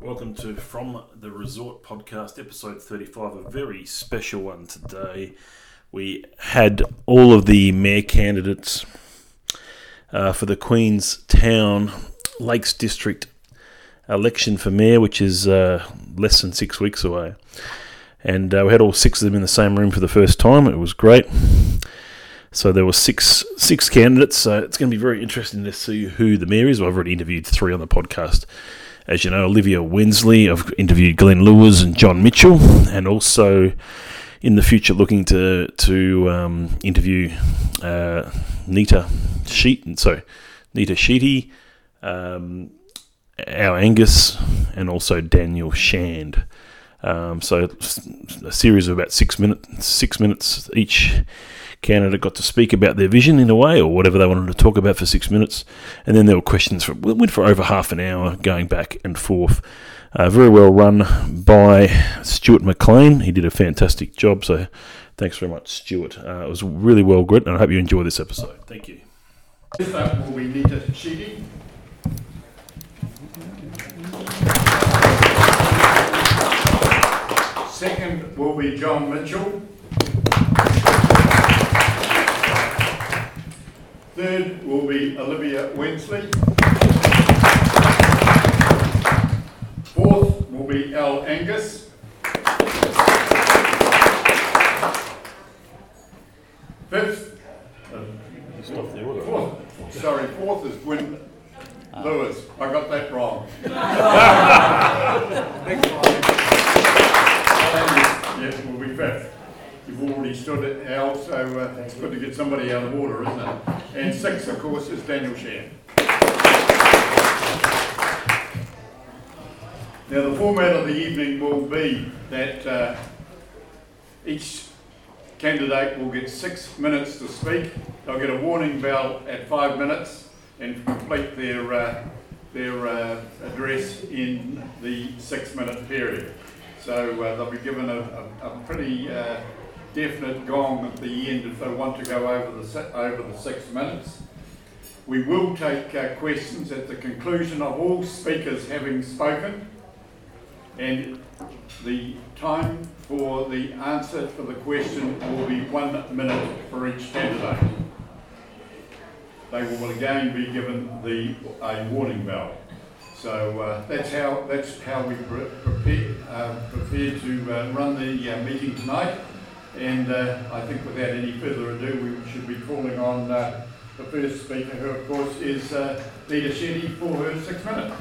welcome to From the Resort podcast, episode 35, a very special one today. We had all of the mayor candidates uh, for the Queenstown Lakes District election for mayor, which is uh, less than six weeks away. And uh, we had all six of them in the same room for the first time. It was great. So there were six six candidates. So it's going to be very interesting to see who the mayor is. Well, I've already interviewed three on the podcast. As you know, Olivia Wensley. I've interviewed Glyn Lewis and John Mitchell, and also in the future looking to to um, interview uh, Nita Sheet. So Nita Shetty, um, our Angus, and also Daniel Shand. Um, so a series of about six minutes, six minutes each candidate got to speak about their vision in a way, or whatever they wanted to talk about for six minutes, and then there were questions for went for over half an hour, going back and forth. Uh, very well run by Stuart McLean. He did a fantastic job. So thanks very much, Stuart. Uh, it was really well good, and I hope you enjoy this episode. Thank you. First up will be Nita Shetty. Second will be John Mitchell. Third will be Olivia Wensley. Fourth will be Al Angus. Fifth, fourth, sorry, fourth is Glyn Lewis. I got that wrong. Yes, will be fifth. You've already stood it, Al, so uh, it's good to get somebody out of order, isn't it? And six, of course, is Daniel Shand. Now, the format of the evening will be that uh, each candidate will get six minutes to speak. They'll get a warning bell at five minutes and complete their, uh, their uh, address in the six-minute period. So uh, they'll be given a, a, a pretty uh, definite gong at the end if they want to go over the, over the six minutes. We will take uh, questions at the conclusion of all speakers having spoken. And the time for the answer for the question will be one minute for each candidate. They will again be given the, a warning bell. So uh, that's how, that's how we pre- prepare, uh, prepare to uh, run the uh, meeting tonight. And uh, I think without any further ado, we should be calling on uh, the first speaker, who of course is uh, Nita Shetty, for her six minutes.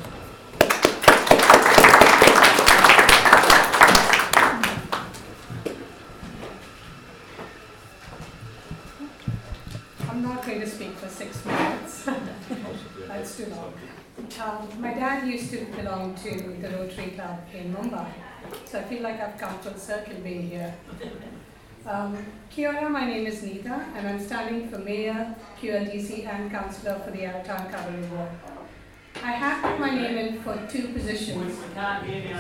I'm not going to speak for six minutes. That's too long. Um, my dad used to belong to the Rotary Club in Mumbai, so I feel like I've come full circle being here. Um, Kia ora, my name is Nita, and I'm standing for Mayor, QLDC, and Councillor for the Arrowtown-Kawarau Ward. I have put my name in for two positions.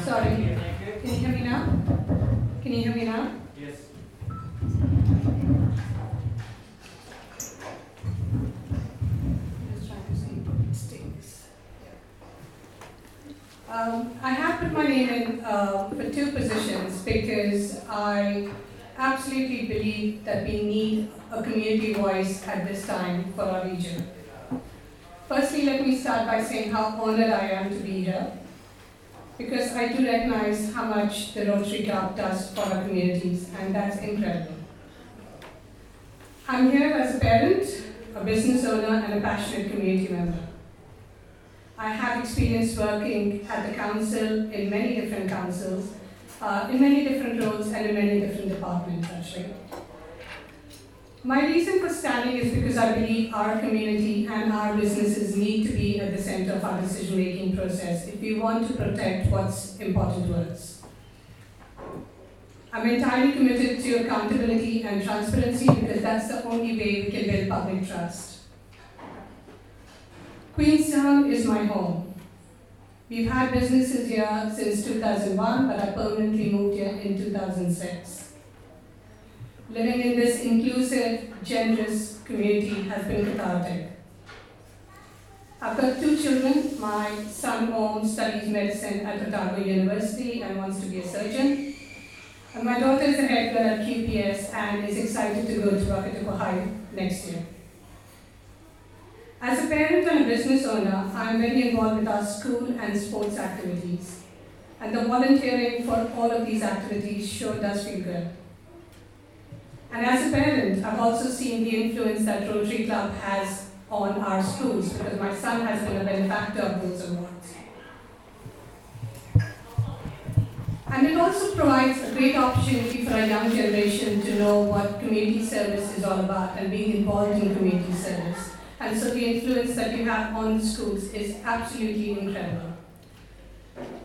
Sorry, can you hear me now? Can you hear me now? Yes. Just trying to see mistakes. Um, I have put my name in uh, for two positions because I absolutely believe that we need a community voice at this time for our region. Firstly, let me start by saying how honored I am to be here because I do recognize how much the Rotary Club does for our communities, and that's incredible. I'm here as a parent, a business owner, and a passionate community member. I have experience working at the council in many different councils, uh, in many different roles, and in many different departments, actually. My reason for standing is because I believe our community and our businesses need to be at the center of our decision making process if we want to protect what's important to us. I'm entirely committed to accountability and transparency because that's the only way we can build public trust. Queenstown is my home. We've had businesses here since 2001, but I permanently moved here in 2006. Living in this inclusive, generous community has been cathartic. I've got two children. My son Om studies medicine at Otago University and wants to be a surgeon. And my daughter is a head girl at QPS and is excited to go to Wakatipu High next year. As a parent and a business owner, I am very involved with our school and sports activities. And the volunteering for all of these activities sure does feel good. And as a parent, I've also seen the influence that Rotary Club has on our schools because my son has been a benefactor of those awards. And it also provides a great opportunity for a young generation to know what community service is all about and being involved in community service. And so the influence that you have on the schools is absolutely incredible.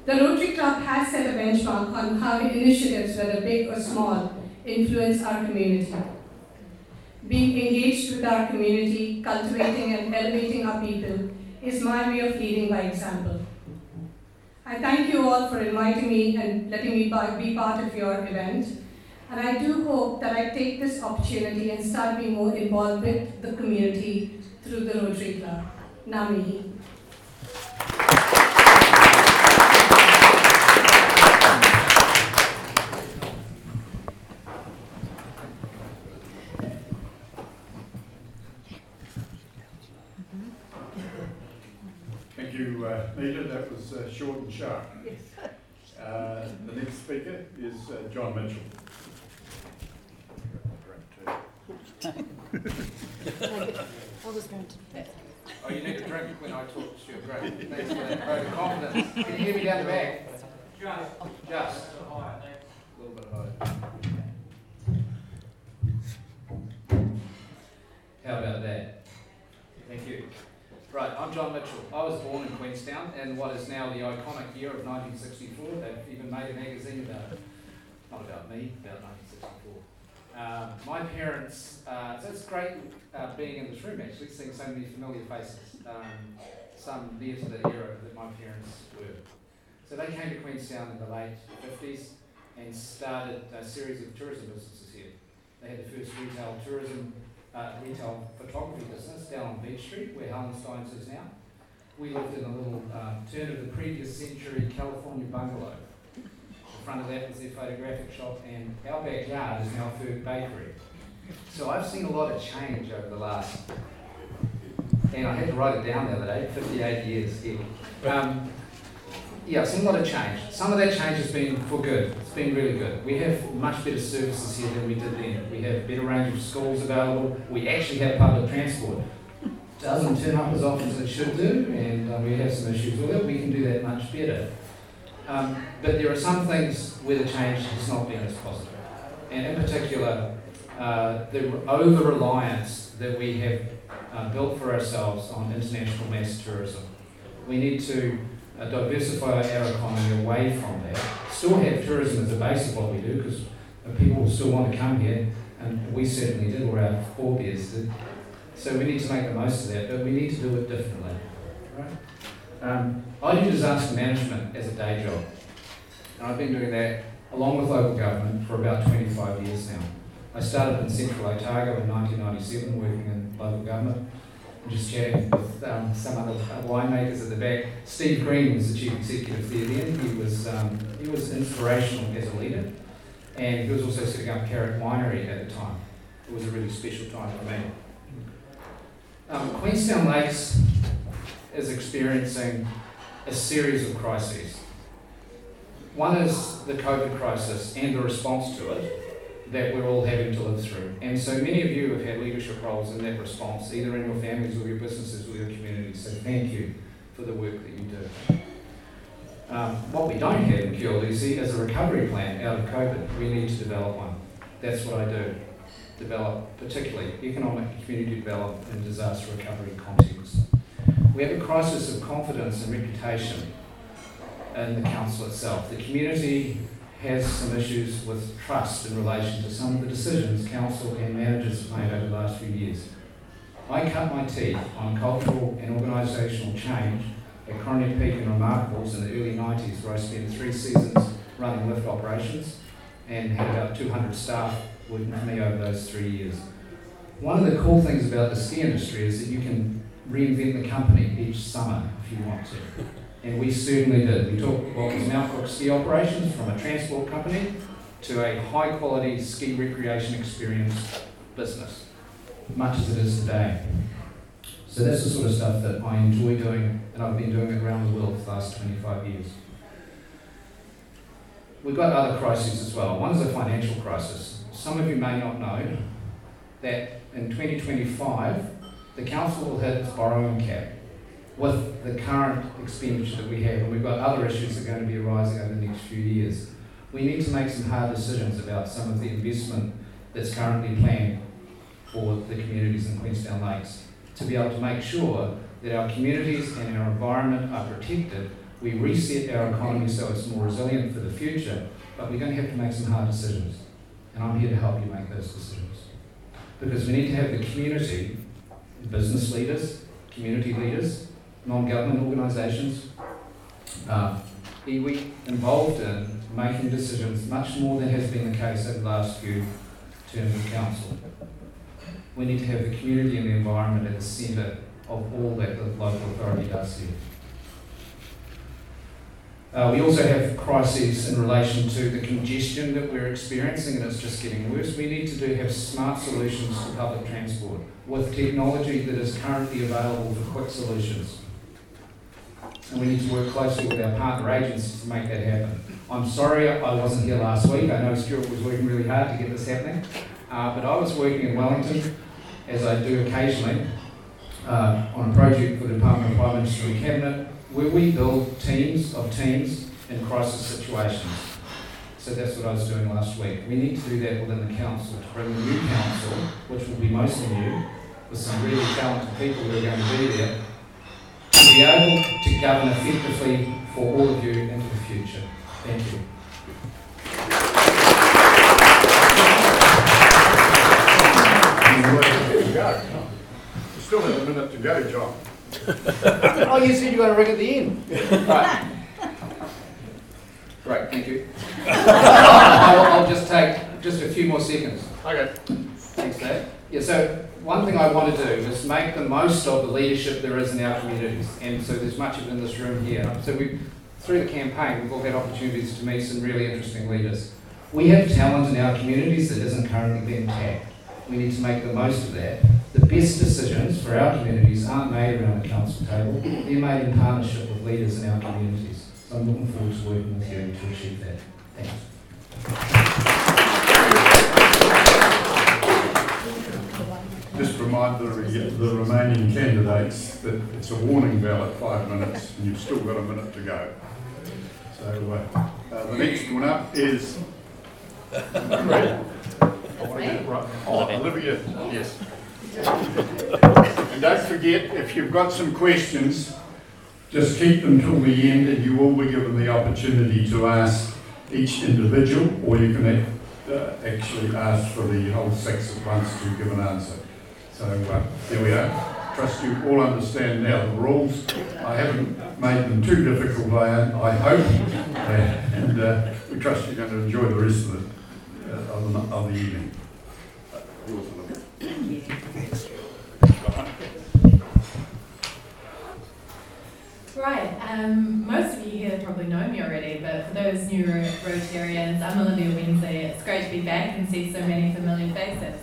The Rotary Club has set a benchmark on how initiatives, whether big or small, influence our community. Being engaged with our community, cultivating and elevating our people is my way of leading by example. I thank you all for inviting me and letting me be part of your event. And I do hope that I take this opportunity and start being more involved with the community through the Rotary Club. Nami. Thank you, uh, Nita. That was uh, short and sharp. Yes. Uh, the next speaker is uh, John Mitchell. I was going to. Oh, you need a drink when I talk to you. Great. Thanks for that confidence. Can you hear me down the back? Just. Just. A little bit higher. How about that? Thank you. Right, I'm John Mitchell. I was born in Queenstown in what is now the iconic year of 1964. They've even made a magazine about it. Not about me, about 1964. Uh, my parents, uh, so it's great uh, being in this room actually, seeing so many familiar faces, um, some near to the era that my parents were. So they came to Queenstown in the late 50s and started a series of tourism businesses here. They had the first retail tourism uh, retail photography business down on Beach Street, where Hallensteins is now. We lived in a little uh, turn of the previous century California bungalow. Front of that was their photographic shop, and our backyard is now Ferg Bakery. So I've seen a lot of change over the last, and I had to write it down the other day, 58 years here. Um, yeah, I've seen a lot of change. Some of that change has been for good. It's been really good. We have much better services here than we did then. We have better range of schools available. We actually have public transport. Doesn't turn up as often as it should do, and uh, we have some issues with it. We can do that much better. Um, but there are some things where the change has not been as positive. And in particular, uh, the over reliance that we have uh, built for ourselves on international mass tourism. We need to uh, diversify our economy away from that. Still have tourism as a base of what we do because people still want to come here, and we certainly did, or our forebears did. So we need to make the most of that, but we need to do it differently. Right? Um, I do disaster management as a day job, and I've been doing that along with local government for about 25 years now. I started in Central Otago in 1997 working in local government and just chatting with um, some other winemakers at the back. Steve Green was the chief executive there then. He was, um, he was inspirational as a leader, and he was also setting up Carrick Winery at the time. It was a really special time for me. Um, Queenstown Lakes is experiencing a series of crises. One is the COVID crisis and the response to it that we're all having to live through. And so many of you have had leadership roles in that response, either in your families or your businesses or your communities. So thank you for the work that you do. Um, what we don't have in QLDC is a recovery plan out of COVID. We need to develop one. That's what I do. Develop, particularly economic community development and disaster recovery contexts. We have a crisis of confidence and reputation in the council itself. The community has some issues with trust in relation to some of the decisions council and managers have made over the last few years. I cut my teeth on cultural and organisational change at Coronet Peak and Remarkables in the early 90s, where I spent three seasons running lift operations and had about 200 staff working me over those three years. One of the cool things about the ski industry is that you can reinvent the company each summer if you want to. And we certainly did. We took what was Mount Cook ski operations from a transport company to a high quality ski recreation experience business, much as it is today. So that's the sort of stuff that I enjoy doing, and I've been doing around the world for the last 25 years. We've got other crises as well. One is a financial crisis. Some of you may not know that in 2025, the council its borrowing cap with the current expenditure that we have, and we've got other issues that are going to be arising over the next few years. We need to make some hard decisions about some of the investment that's currently planned for the communities in Queenstown Lakes to be able to make sure that our communities and our environment are protected. We reset our economy so it's more resilient for the future, but we're going to have to make some hard decisions. And I'm here to help you make those decisions. Because we need to have the community, business leaders, community leaders, non-government organisations, uh, iwi involved in making decisions much more than has been the case over the last few terms of council. We need to have the community and the environment at the centre of all that the local authority does here. Uh, we also have crises in relation to the congestion that we're experiencing, and it's just getting worse. We need to do have smart solutions to public transport with technology that is currently available for quick solutions. And we need to work closely with our partner agencies to make that happen. I'm sorry I wasn't here last week. I know Stuart was working really hard to get this happening, uh, but I was working in Wellington, as I do occasionally, uh, on a project for the Department of Prime Minister and Cabinet where we build teams of teams in crisis situations. So that's what I was doing last week. We need to do that within the council to bring the new council, which will be mostly new, with some really talented people who are going to be there, to be able to govern effectively for all of you into the future. Thank you. Still have a minute to go, John. Oh, you said you got a ring at the end. right. Great, thank you. I'll, I'll, just take just a few more seconds. Okay. Thanks, Dave. Yeah, so one thing I want to do is make the most of the leadership there is in our communities, and so there's much of it in this room here. So we, through the campaign, we've all had opportunities to meet some really interesting leaders. We have talent in our communities that isn't currently being tapped. We need to make the most of that the best decisions for our communities aren't made around the council table, they're made in partnership with leaders in our communities. So I'm looking forward to working with you to achieve that. Thanks. Just remind the, the remaining candidates that it's a warning bell at five minutes and you've still got a minute to go. So uh, uh, the next one up is. right. Oh, Olivia, yes. And don't forget, if you've got some questions, just keep them till the end and you will be given the opportunity to ask each individual or you can uh, actually ask for the whole six at once to give an answer. So uh, there we are. Trust you all understand now the rules. I haven't made them too difficult, I, I hope. Uh, and uh, we trust you're going to enjoy the rest of uh, of the, of the evening. Right, um, most of you here probably know me already, but for those new Rotarians, I'm Olivia Wensley. It's great to be back and see so many familiar faces.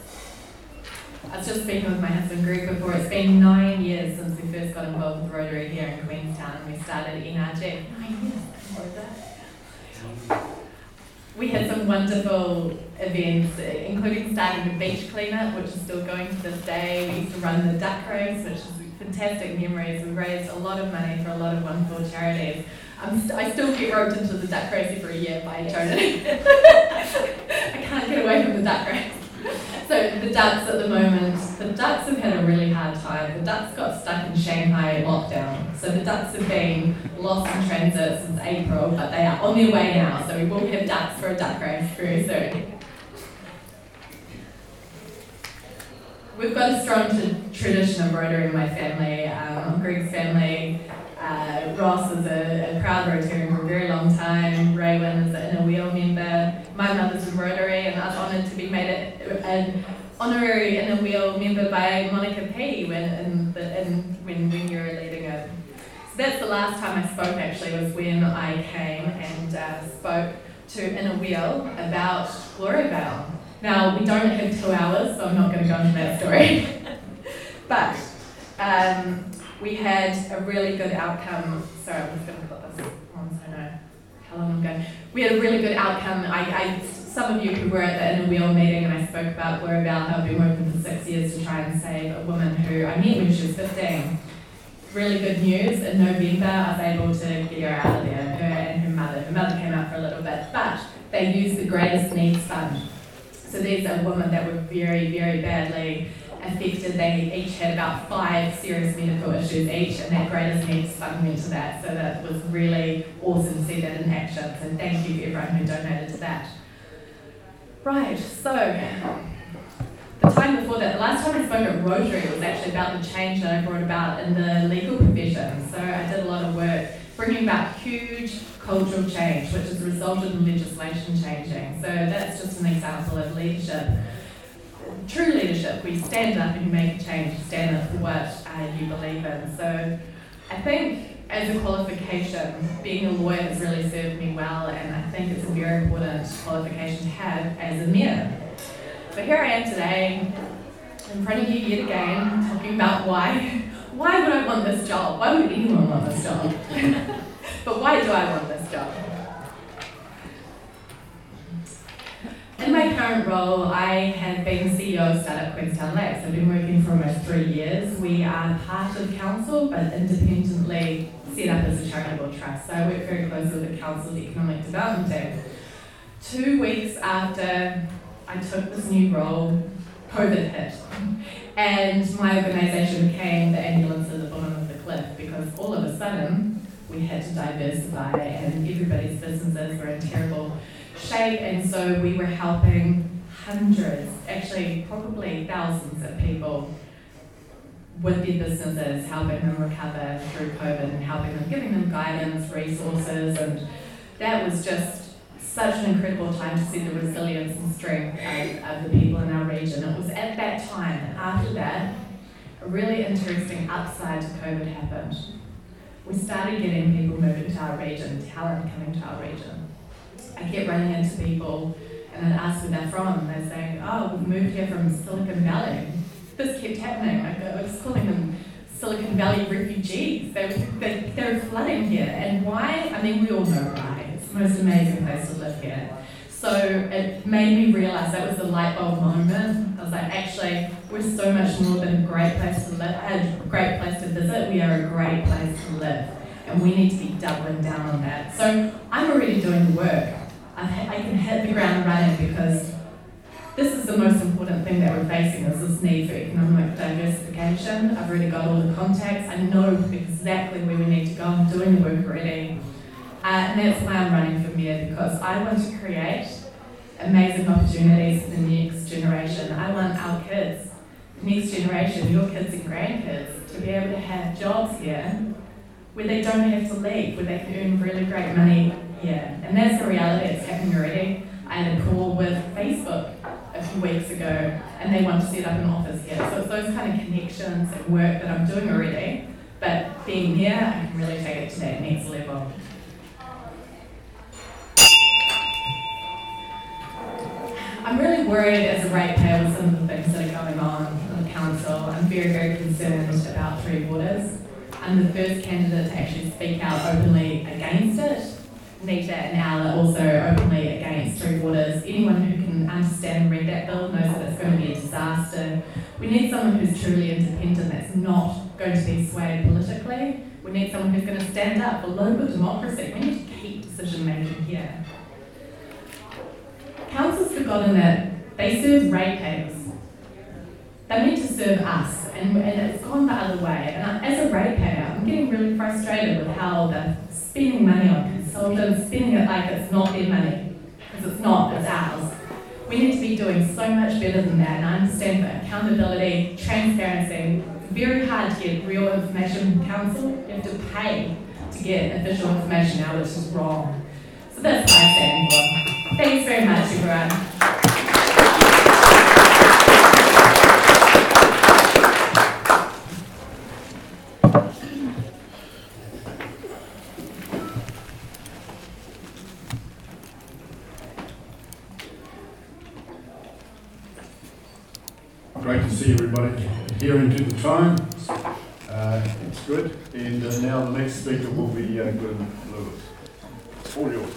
I was just speaking with my husband Greg before. It's been nine years since we first got involved with Rotary here in Queenstown and we started NRG. Nine years? We had some wonderful events, including starting the beach cleanup, which is still going to this day. We used to run the duck race, which is fantastic memories. We raised a lot of money for a lot of wonderful charities. St- I still get roped into the duck race every year by charity. I can't get away from the duck race. So the ducks at the moment, the ducks have had a really hard time. The ducks got stuck in Shanghai lockdown. So the ducks have been lost in transit since April, but they are on their way now. So we will have ducks for a duck race very soon. We've got a strong t- tradition of Rotary in my family. Um, Greg's family, uh, Ross is a, a, proud Rotarian for a very long time. Raywin is an Inner Wheel member. My mother's Rotary, and I was honoured to be made an honorary Inner Wheel member by Monica P. when in, the, in when, when you were leading it. So that's the last time I spoke actually was when I came and uh, spoke to Inner Wheel about Gloriavale. Now we don't have two hours, so I'm not going to go into that story. but um, we had a really good outcome. Sorry, I'm just going to put this on so I know how long I'm. We had a really good outcome. I, I some of you who were at the Inner Wheel meeting and I spoke about Gloriavale, how I've been working for six years to try and save a woman who I met when she was 15. Really good news. In November, I was able to get her out of there, her and her mother. Her mother came out for a little bit, but they used the greatest needs fund. So there's a woman that were very, very badly affected. They each had about five serious medical issues each, and that greatest needs fund went to that. So that was really awesome to see that in action. So thank you everyone who donated to that. Right, so the time before that, the last time I spoke at Rotary was actually about the change that I brought about in the legal profession. So I did a lot of work bringing about huge cultural change, which has resulted in legislation changing. So that's just an example of leadership. True leadership, where you stand up and you make a change, you stand up for what uh, you believe in. So I think as a qualification, being a lawyer has really served me well, and I think it's a very important qualification to have as a mayor. But here I am today, in front of you yet again, talking about why. Why would I want this job? Why would anyone want this job? but why do I want this job? In my current role, I have been CEO of Startup Queenstown Lakes. I've been working for almost three years. We are part of council, but independently set up as a charitable trust. So I work very closely with the council's economic development team. Two weeks after I took this new role, COVID hit. And my organisation became the ambulance at the bottom of the cliff because all of a sudden we had to diversify and everybody's businesses were in terrible shape. And so we were helping hundreds, actually probably thousands of people with their businesses, helping them recover through COVID and helping them, giving them guidance, resources. And that was just such an incredible time to see the resilience and strength of, of the people in our region. It was at that time, after that, a really interesting upside to COVID happened. We started getting people moving to our region, talent coming to our region. I kept running into people and I'd ask where they're from, they're saying, Oh, we've moved here from Silicon Valley. This kept happening. I was calling them Silicon Valley refugees. They were, they, they flooding here. And why? I mean, we all know why It's the most amazing place to live here. So it made me realize that was the light bulb moment. I was like, actually, we're so much more than a great place to live, a great place to visit. We are a great place to live, and we need to be doubling down on that. So I'm already doing the work. I, can hit the ground running because this is the most important thing that we're facing is this need for economic diversification. I've already got all the contacts. I know exactly where we need to go. I'm doing the work already. Uh, and that's why I'm running for mayor because I want to create amazing opportunities for the next generation. I want our kids, the next generation, your kids and grandkids, to be able to have jobs here where they don't have to leave, where they can earn really great money here. And that's the reality, it's happening already. I had a call with Facebook a few weeks ago and they want to set up an office here. So it's those kind of connections and work that I'm doing already, but being here, I can really take it to that next level. I'm really worried as a ratepayer with some of the things that are going on in the council. I'm very, very concerned about Three Waters. I'm the first candidate to actually speak out openly against it. Nita and Al are also openly against Three Waters. Anyone who can understand and read that bill knows that it's going to be a disaster. We need someone who's truly independent, that's not going to be swayed politically. We need someone who's going to stand up for local democracy. We need to keep decision making here. Council's forgotten that they serve ratepayers. They need to serve us, and, and it's gone the other way. And as a ratepayer, I'm getting really frustrated with how they're spending money on consultants, spending it like it's not their money, because it's not, it's ours. We need to be doing so much better than that, and I understand that accountability, transparency, it's very hard to get real information from council. You have to pay to get official information now, which is wrong. So that's stand for. Thanks very much, everyone. great to see adhering to the time. Uh, it's good. And uh, now the next speaker will be uh, Glyn Lewis. All yours.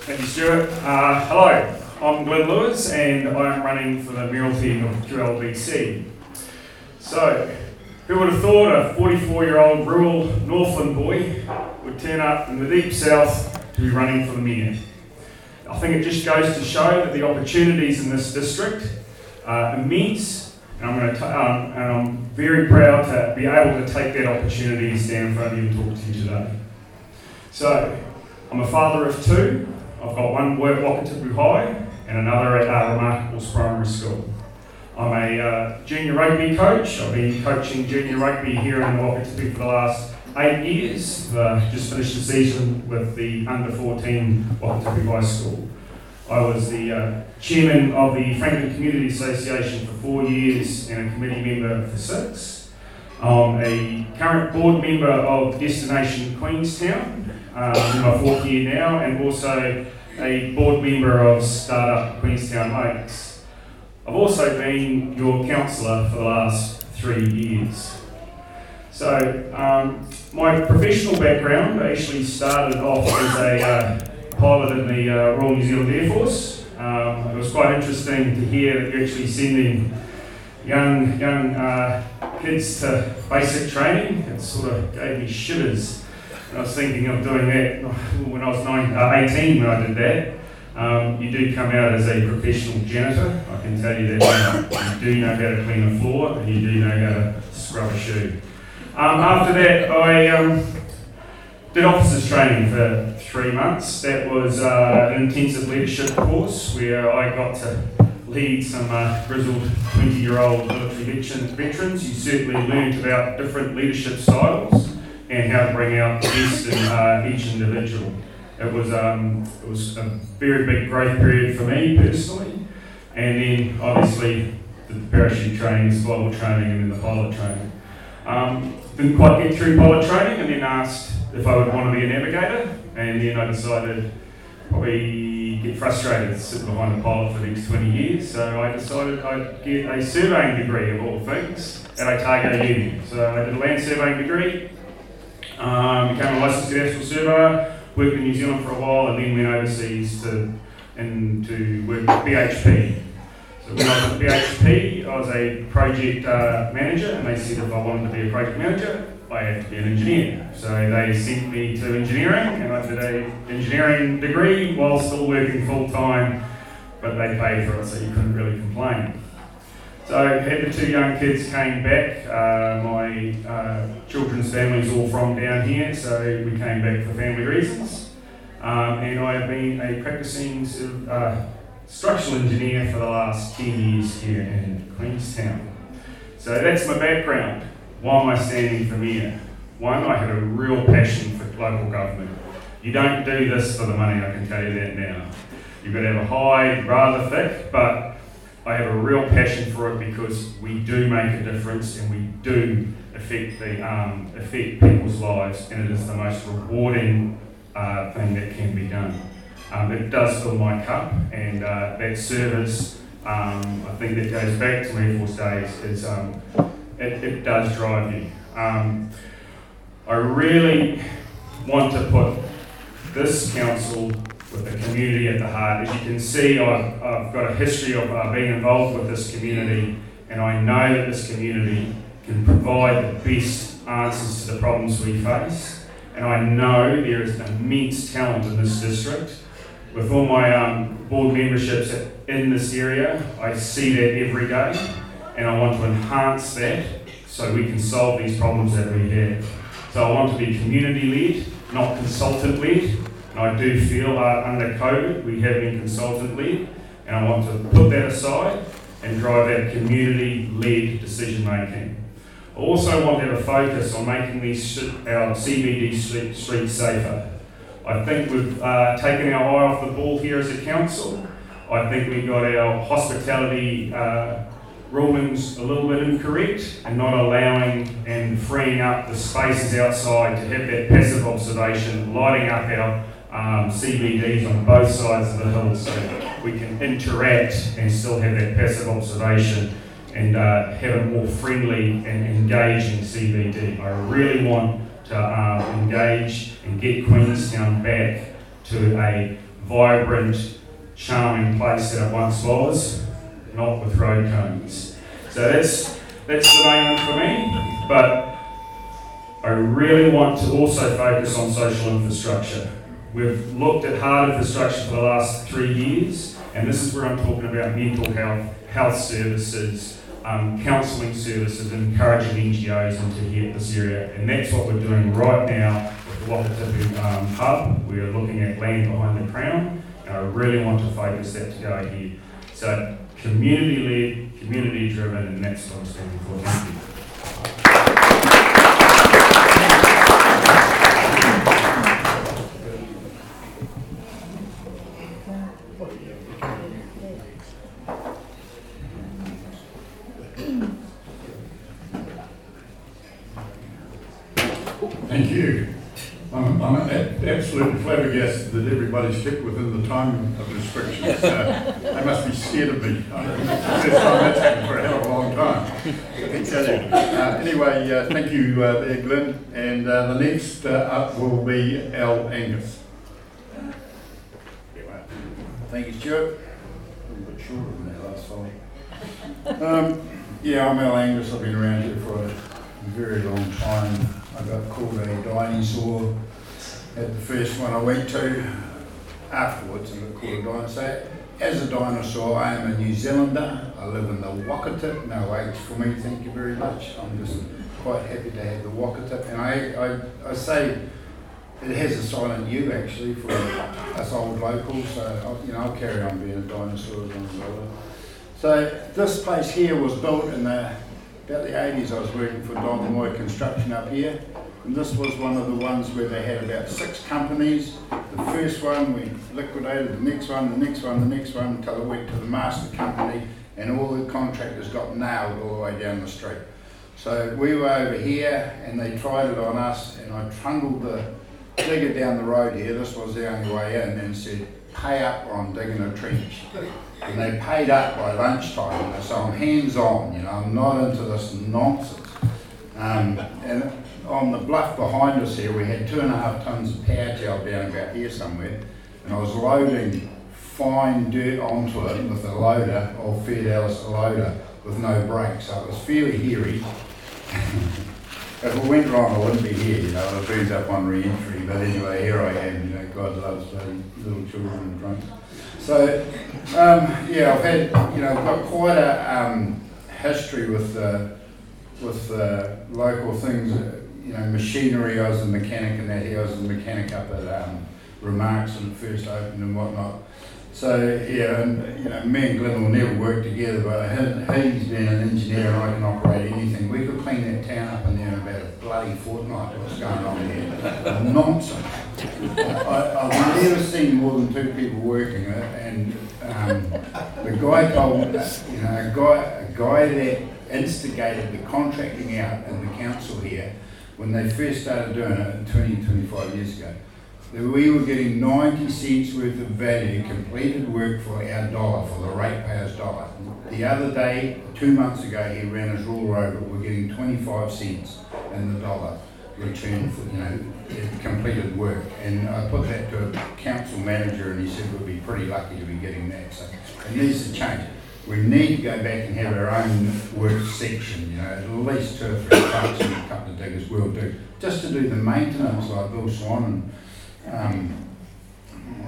Thank you, Stuart. Uh, hello, I'm Glyn Lewis and I'm running for the mayoral team of QLDC. So, who would have thought a 44 year old rural Northland boy would turn up in the deep south to be running for the mayor? I think it just goes to show that the opportunities in this district are immense, and I'm, going to um, and I'm very proud to be able to take that opportunity and stand in front of you and talk to you today. So, I'm a father of two. I've got one work at Wakatipu High and another at uh, Remarkables Primary School. I'm a uh, junior rugby coach. I've been coaching junior rugby here in Wakatipu for the last eight years. Uh, just finished the season with the under 14 Wakatipu High School. I was the uh, chairman of the Franklin Community Association for four years and a committee member for six. I'm a current board member of Destination Queenstown, um, in my fourth year now, and also a board member of Startup Queenstown Lakes. I've also been your counsellor for the last three years. So, um, my professional background actually started off as a uh, pilot in the uh, Royal New Zealand Air Force. Um, it was quite interesting to hear that you're actually sending young young uh, kids to basic training. It sort of gave me shivers. I was thinking of doing that when I was uh, 18 when I did that. Um, you do come out as a professional janitor. I can tell you that you do know how to clean a floor and you do know how to scrub a shoe. Um, after that, I um, did officers training for three months. That was uh, an intensive leadership course where I got to lead some uh, grizzled 20 year old military veterans. You certainly learned about different leadership styles and how to bring out the best in uh, each individual. It was um, it was a very big growth period for me personally, and then obviously the parachute training, survival training, and then the pilot training. Um, didn't quite get through pilot training, and then asked if I would want to be a navigator, and then I decided probably get frustrated sitting behind a pilot for the next 20 years, so I decided I'd get a surveying degree of all things at Otago Uni. So I did a land surveying degree, um, became a licensed cadastral surveyor, worked in New Zealand for a while, and then went overseas to and to work with BHP. So when I was at BHP, I was a project uh, manager, and they said if I wanted to be a project manager, I had to be an engineer. So they sent me to engineering, and I did a engineering degree while still working full time, but they paid for it, so you couldn't really complain. So had the two young kids came back. Uh, my uh, children's families all from down here, so we came back for family reasons. Um, and I have been a practicing uh, structural engineer for the last 10 years here in Queenstown. So that's my background. Why am I standing for mayor? One, I have a real passion for local government. You don't do this for the money, I can tell you that now. You've got to have a high, rather thick, but I have a real passion for it because we do make a difference and we do affect the um, affect people's lives, and it is the most rewarding uh, thing that can be done. Um, it does fill my cup, and uh, that service, um, I think that goes back to Air Force days, is um, it, it, does drive you. Um, I really want to put this council with the community at the heart. As you can see, I've, I've got a history of uh, being involved with this community, and I know that this community can provide the best answers to the problems we face. And I know there is immense talent in this district. With all my um, board memberships in this area, I see that every day, and I want to enhance that so we can solve these problems that we have. So I want to be community led, not consultant led. And I do feel uh, under COVID we have been consultant led, and I want to put that aside and drive that community led decision making. I also want to have a focus on making these our CBD streets safer. I think we've uh, taken our eye off the ball here as a council. I think we've got our hospitality uh, rulings a little bit incorrect and not allowing and freeing up the spaces outside to have that passive observation, lighting up our um, CBDs on both sides of the hill so we can interact and still have that passive observation and uh, have a more friendly and engaging CBD. I really want to um, engage and get Queenstown back to a vibrant, charming place that it once was, not with road cones. So that's that's the main one for me. But I really want to also focus on social infrastructure. We've looked at hard infrastructure for the last three years, and this is where I'm talking about mental health, health services, um, counselling services, and encouraging NGOs into here, this area. And that's what we're doing right now with the Wakatipu um, Hub. We're looking at land behind the crown, and I really want to focus that to go here. So community led, community driven, and that's what I'm. Thank you. Thank you. I'm, I'm a- absolutely flabbergasted that everybody stuck within the time of restrictions. Uh, They must be scared of me. I- It's the first time that's happened for a hell of a long time. I can tell you. Uh, Anyway, uh, thank you uh, there, Glyn. And uh, the next uh, up will be Al Angus. Thank you, Stuart. A little bit shorter than that last time. Um, yeah, I'm Al Angus. I've been around here for a very long time. I got called a dinosaur at the first one I went to. Afterwards, got called a dinosaur. As a dinosaur, I am a New Zealander. I live in the Wakatip. No H for me, thank you very much. I'm just quite happy to have the Wakatip. And I, I, I say it has a silent U actually for us old locals, so I'll, you know, I'll carry on being a dinosaur as long as I live. So this place here was built in the, about the 80s. I was working for Don Moy Construction up here, and this was one of the ones where they had about six companies. The first one we liquidated, the next one, the next one, the next one, until it went to the master company, and all the contractors got nailed all the way down the street. So we were over here, and they tried it on us, and I trundled the digger down the road here, this was the only way in, and said, pay up or I'm digging a trench. And they paid up by lunchtime, so I'm hands-on, you know, I'm not into this nonsense. Um, and on the bluff behind us here, we had two and a half tons of power gel down about here somewhere, and I was loading fine dirt onto it with a loader, or Fiat-Allis loader, with no brakes, so it was fairly hairy. If it went wrong, I wouldn't be here, you know, it burns up on re-entry, but anyway, here I am, you know, God loves little children and drunks. So, um, yeah, I've had, you know, I've got quite a, um, history with, uh, with, local things, you know, machinery, I was a mechanic and that, I was a mechanic up at, um, Remarks when it first opened and whatnot. So, yeah, and, you know, me and Glyn will never work together, but he- he's been an engineer and I can operate anything. We could clean that town up in there in about a bloody fortnight, what's going on there. Nonsense. I, I've never seen more than two people working it, and, um, the guy told, uh, you know, a guy, a guy that instigated the contracting out in the council here, when they first started doing it 20, 25 years ago, that we were getting 90 cents worth of value, completed work for our dollar, for the ratepayer's dollar. The other day, two months ago, he ran his rule over, we're getting 25 cents in the dollar return for, you know, completed work. And I put that to a council manager and he said we'd be pretty lucky to be getting that. So it needs to change. We need to go back and have our own work section, you know, at least two or three trucks and a couple of diggers will do, just to do the maintenance like Bill Swan and um,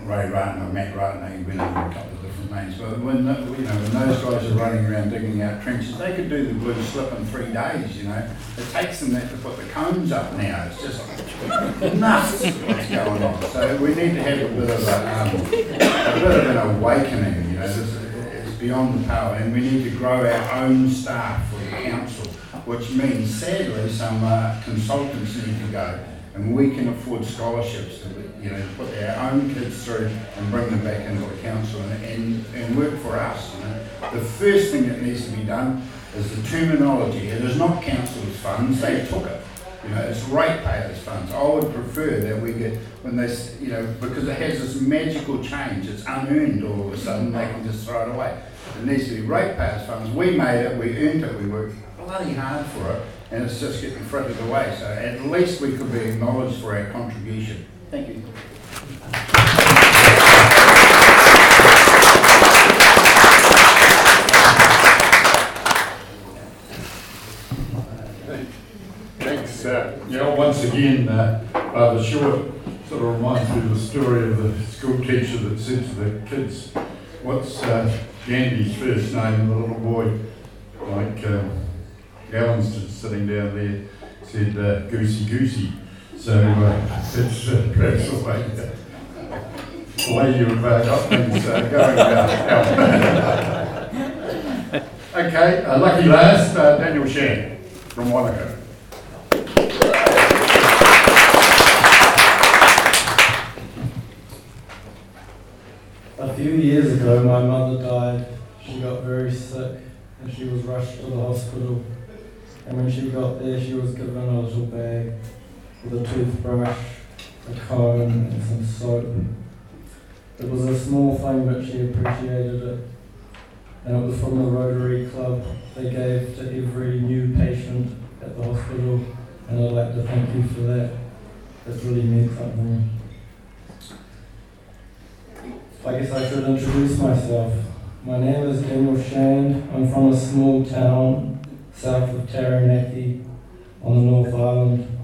Ray Ratner, Matt Ratner, he went under a couple of different names. But when, the- you know, when those guys are running around digging out trenches, they could do the blue slip in three days, you know. It takes them that to put the cones up now. It's just nuts what's going on. So we need to have a bit of a, um, a bit of an awakening, you know. This, beyond the power, and we need to grow our own staff for the council, which means sadly some uh, consultants need to go, and we can afford scholarships to, you know, put our own kids through and bring them back into the council and, and, and work for us. You know, the first thing that needs to be done is the terminology. It is not council's funds; they took it. You know, it's ratepayers' funds. I would prefer that we get, when they, you know, because it has this magical change, it's unearned all of a sudden, they can just throw it away. It needs to be ratepayers' funds. We made it, we earned it, we worked bloody hard for it, and it's just getting frittered away. So at least we could be acknowledged for our contribution. Thank you. Thanks. Uh, yeah, once again, uh, rather short, sort of reminds me of the story of the school teacher that said to the kids, What's uh, Gandhi's first name? The little boy, like um, Alan's sitting down there, said uh, Goosey Goosey. So uh, it's uh, perhaps the way, the way you've uh, got things uh, going about. okay, uh, lucky last, uh, Daniel Shand from Wanaka. A few years ago, my mother died. She got very sick and she was rushed to the hospital. And when she got there, she was given a little bag with a toothbrush, a comb, and some soap. It was a small thing, but she appreciated it. And it was from the Rotary Club. They gave to every new patient at the hospital, and I'd like to thank you for that. It's really meant something. I guess I should introduce myself. My name is Daniel Shand. I'm from a small town south of Taranaki on the North Island.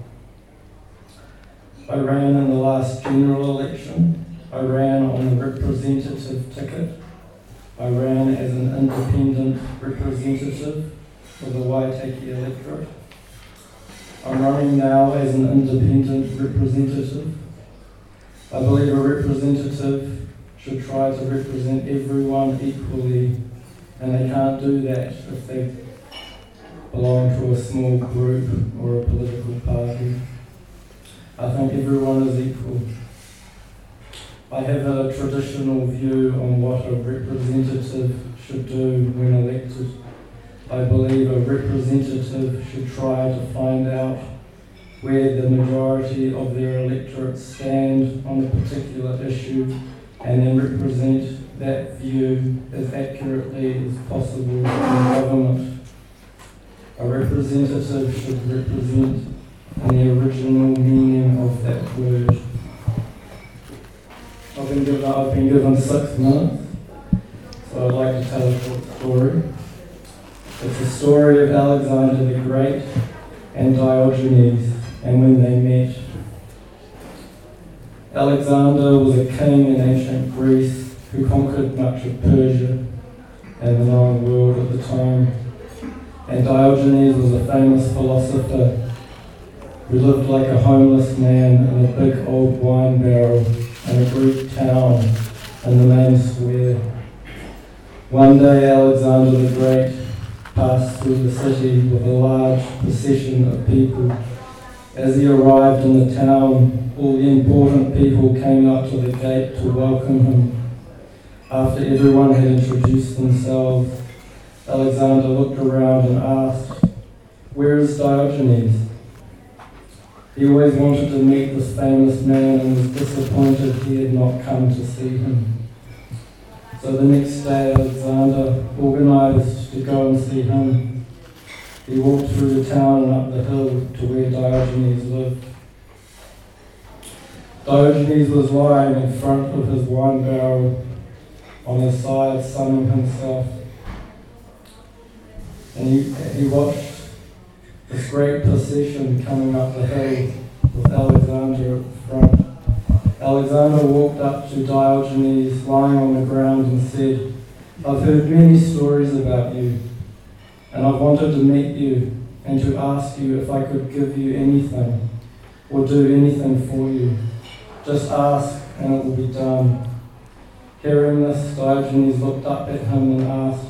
I ran in the last general election. I ran on the representative ticket. I ran as an independent representative for the Waitaki electorate. I'm running now as an independent representative. I believe a representative should try to represent everyone equally, and they can't do that if they belong to a small group or a political party. I think everyone is equal. I have a traditional view on what a representative should do when elected. I believe a representative should try to find out where the majority of their electorate stand on a particular issue and then represent that view as accurately as possible in government. A representative should represent the original meaning of that word. I've been given, I've been given six minutes, so I'd like to tell a short story. It's the story of Alexander the Great and Diogenes and when they met. Alexander was a king in ancient Greece who conquered much of Persia and the known world at the time. And Diogenes was a famous philosopher who lived like a homeless man in a big old wine barrel in a Greek town in the main square. One day Alexander the Great passed through the city with a large procession of people. As he arrived in the town, all the important people came up to the gate to welcome him. After everyone had introduced themselves, Alexander looked around and asked, Where is Diogenes? He always wanted to meet this famous man and was disappointed he had not come to see him. So the next day, Alexander organized to go and see him. He walked through the town and up the hill to where Diogenes lived. Diogenes was lying in front of his wine barrel on his side, sunning himself. And he, he watched this great procession coming up the hill with Alexander at front. Alexander walked up to Diogenes lying on the ground and said, I've heard many stories about you, and I've wanted to meet you and to ask you if I could give you anything or do anything for you. Just ask and it will be done. Hearing this, Diogenes looked up at him and asked,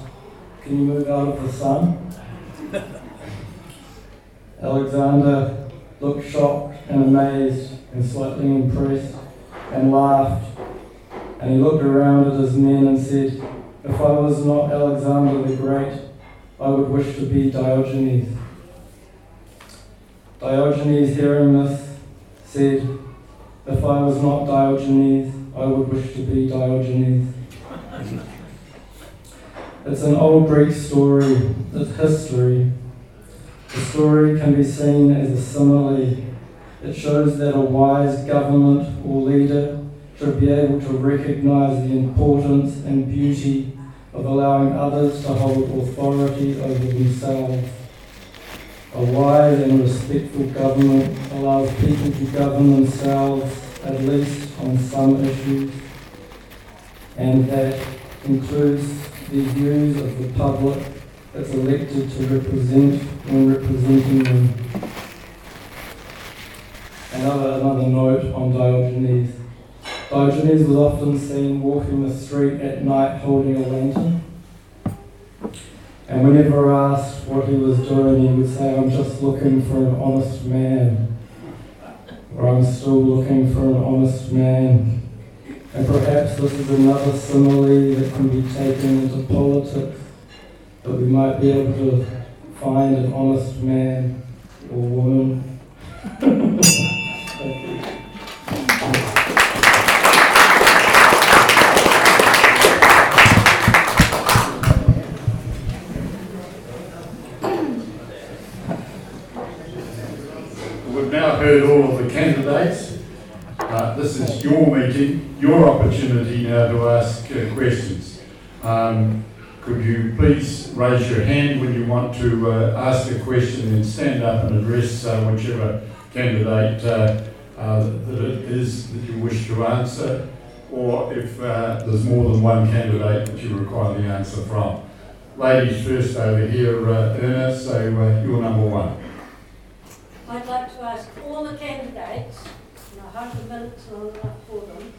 Can you move out of the sun? Alexander looked shocked and amazed and slightly impressed and laughed. And he looked around at his men and said, If I was not Alexander the Great, I would wish to be Diogenes. Diogenes, hearing this, said, If I was not Diogenes, I would wish to be Diogenes. It's an old Greek story, it's history. The story can be seen as a simile. It shows that a wise government or leader should be able to recognize the importance and beauty of allowing others to hold authority over themselves. A wise and respectful government allows people to govern themselves, at least on some issues, and that includes the views of the public that's elected to represent when representing them. Another, another note on Diogenes. Diogenes was often seen walking the street at night holding a lantern. And whenever asked what he was doing, he would say, I'm just looking for an honest man. Or I'm still looking for an honest man. And perhaps this is another simile that can be taken into politics, that we might be able to find an honest man or woman. heard all of the candidates. Uh, This is your meeting, your opportunity now to ask uh, questions. Um, Could you please raise your hand when you want to uh, ask a question and stand up and address uh, whichever candidate uh, uh, that it is that you wish to answer, or if there's more than one candidate that you require the answer from. Ladies first over here, Erna, so you're number one. I'd like to ask all the candidates, and I hope a minute's not enough for them,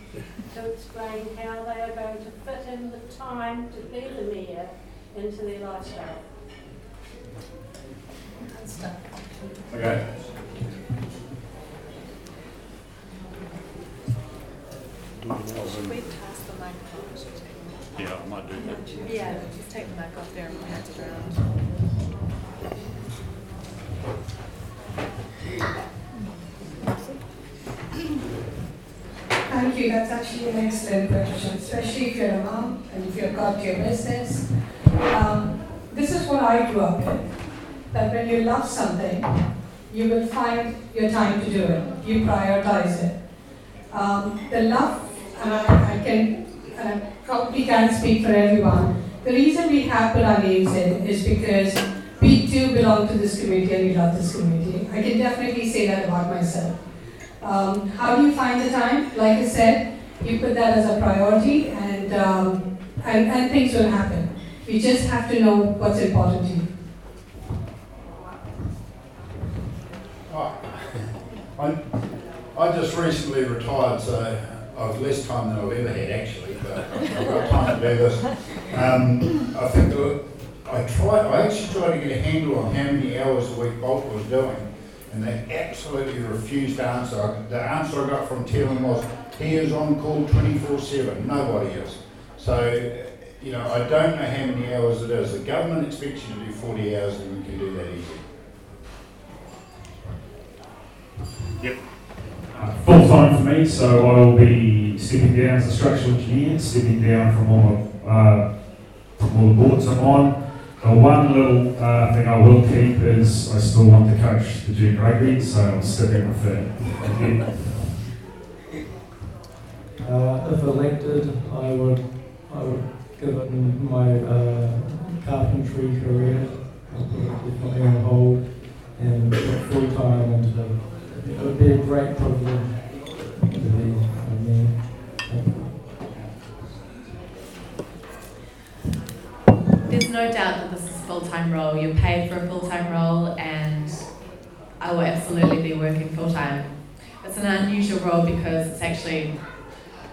to explain how they are going to fit in the time to be the mayor into their lifestyle. Okay. Should we pass the microphone? Should we take Yeah, I might do that. Yeah, just take the mic off there and pass it around. Thank you, that's actually an excellent question, especially if you're a mom and if you've got your business. Um, this is what I grew up with, that when you love something, you will find your time to do it, you prioritize it. Um, the love, and I, I can, and probably can't speak for everyone, the reason we have put our names in is because we do belong to this community and we love this community. I can definitely say that about myself. Um, how do you find the time? Like I said, you put that as a priority and, um, and, and things will happen. You just have to know what's important to you. I, I just recently retired, so I've less time than I've ever had actually, but I've got time to do this. Um, I think that I tried, I actually tried to get a handle on how many hours a week Boult was doing, and they absolutely refused to answer. The answer I got from Theelen was, he is on call twenty-four seven, nobody is. So, you know, I don't know how many hours it is. The government expects you to do forty hours, and you can do that easy. Uh, full time for me, so I will be stepping down as a structural engineer, stepping down from all the, uh, from all the boards I'm on. The one little uh, thing I will keep is I still want to coach the junior rugby, so I'm sticking with that. Uh, if elected, I would, I would give it my uh, carpentry career. I'll on hold and full time into it. It would be a great privilege to be no doubt that this is a full-time role. You're paid for a full-time role and I will absolutely be working full-time. It's an unusual role because it's actually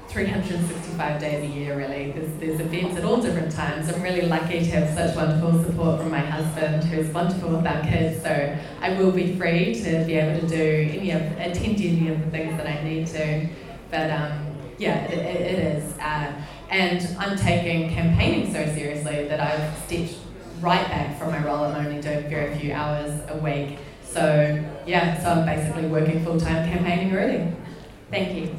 365 days a year really. There's, there's events at all different times. I'm really lucky to have such wonderful support from my husband who's wonderful with our kids. So I will be free to be able to do any of, attend any of the things that I need to. But um, yeah, it, it, is. Uh, and I'm taking campaigning so seriously that I've stepped right back from my role. I'm only doing very few hours a week. So yeah, so I'm basically working full time campaigning already. Thank you.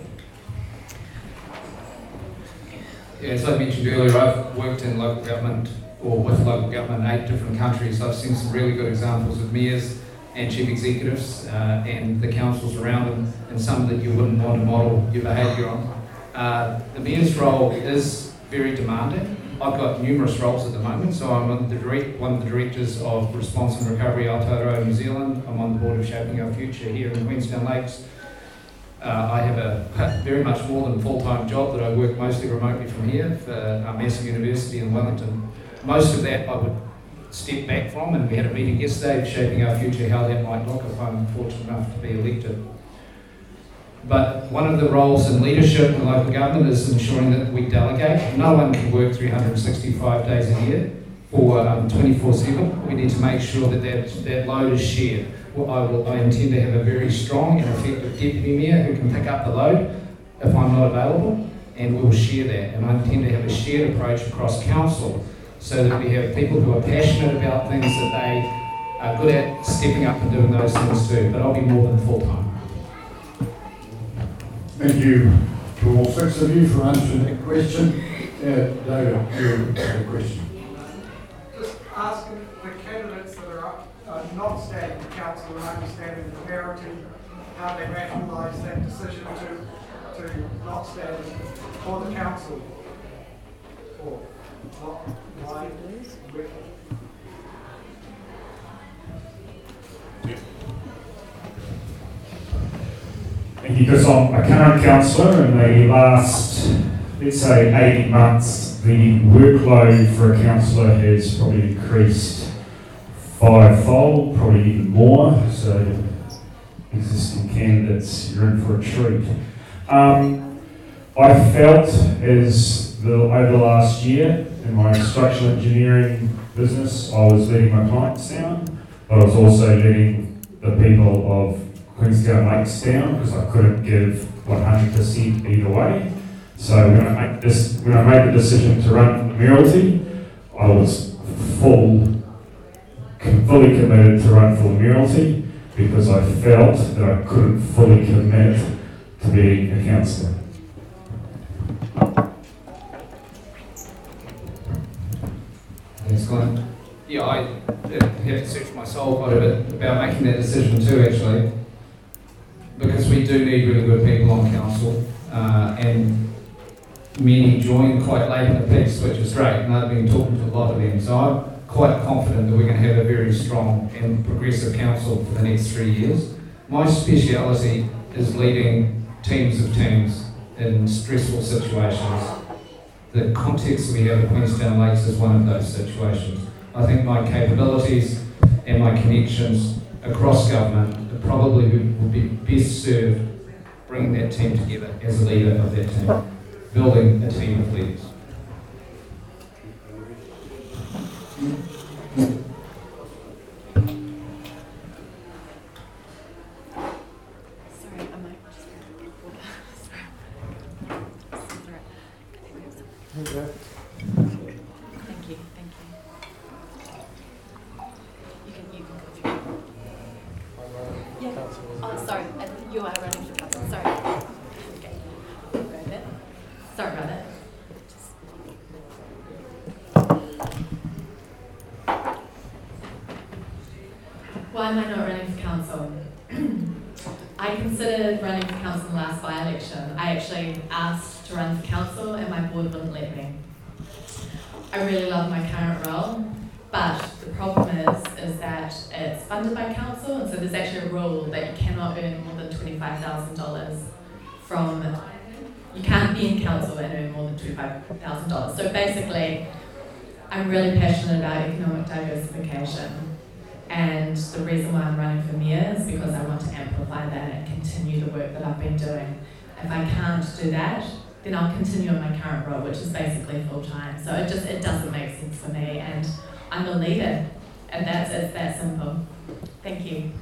Yeah, as I mentioned earlier, I've worked in local government or with local government in eight different countries. I've seen some really good examples of mayors and chief executives uh, and the councils around them, and some that you wouldn't want to model your behaviour on. Uh, the mayor's role is very demanding. I've got numerous roles at the moment, so I'm on the direct, one of the directors of Response and Recovery Aotearoa New Zealand. I'm on the board of Shaping Our Future here in Queenstown Lakes. Uh, I have a very much more than full-time job that I work mostly remotely from here for uh, Massey University in Wellington. Most of that I would step back from, and we had a meeting yesterday shaping our future, how that might look if I'm fortunate enough to be elected. But one of the roles in leadership in local government is ensuring that we delegate. No one can work 365 days a year or um, 24-7. We need to make sure that, that that load is shared. Well, I, will, I intend to have a very strong and effective deputy mayor who can pick up the load if I'm not available, and we'll share that. And I intend to have a shared approach across council so that we have people who are passionate about things that they are good at stepping up and doing those things too. But I'll be more than full time. Thank you to all six of you for answering that question. Uh, David, you have a question. Just asking the candidates that are up, uh, not standing for council and only standing for mayoralty, how they rationalise that decision to, to not stand for the council. Or not, why, where, because I'm a current councillor in the last, let's say, 80 months, the workload for a councillor has probably increased fivefold, probably even more. So, existing candidates, you're in for a treat. Um, I felt as the, over the last year in my structural engineering business, I was letting my clients down, but I was also letting the people of Queenstown Lakes down because I couldn't give 100% either way. So when I, make this, when I made the decision to run the Mayoralty, I was full, fully committed to run for the Mayoralty because I felt that I couldn't fully commit to being a councillor. Thanks, Glyn. Yeah, I have to search my soul quite a bit about making that decision too, actually because we do need really good people on council, uh, and many join quite late in the piece, which is great, and I've been talking to a lot of them, so I'm quite confident that we're going to have a very strong and progressive council for the next three years. My speciality is leading teams of teams in stressful situations. The context we have at Queenstown Lakes is one of those situations. I think my capabilities and my connections across government probably would be best served bringing that team together as a leader of that team, building a team of leaders. Oh, sorry, you are running $25,000. So basically, I'm really passionate about economic diversification. And the reason why I'm running for mayor is because I want to amplify that and continue the work that I've been doing. If I can't do that, then I'll continue in my current role, which is basically full time. So it just it doesn't make sense for me, and I'm a leader, and that's it's that simple. Thank you.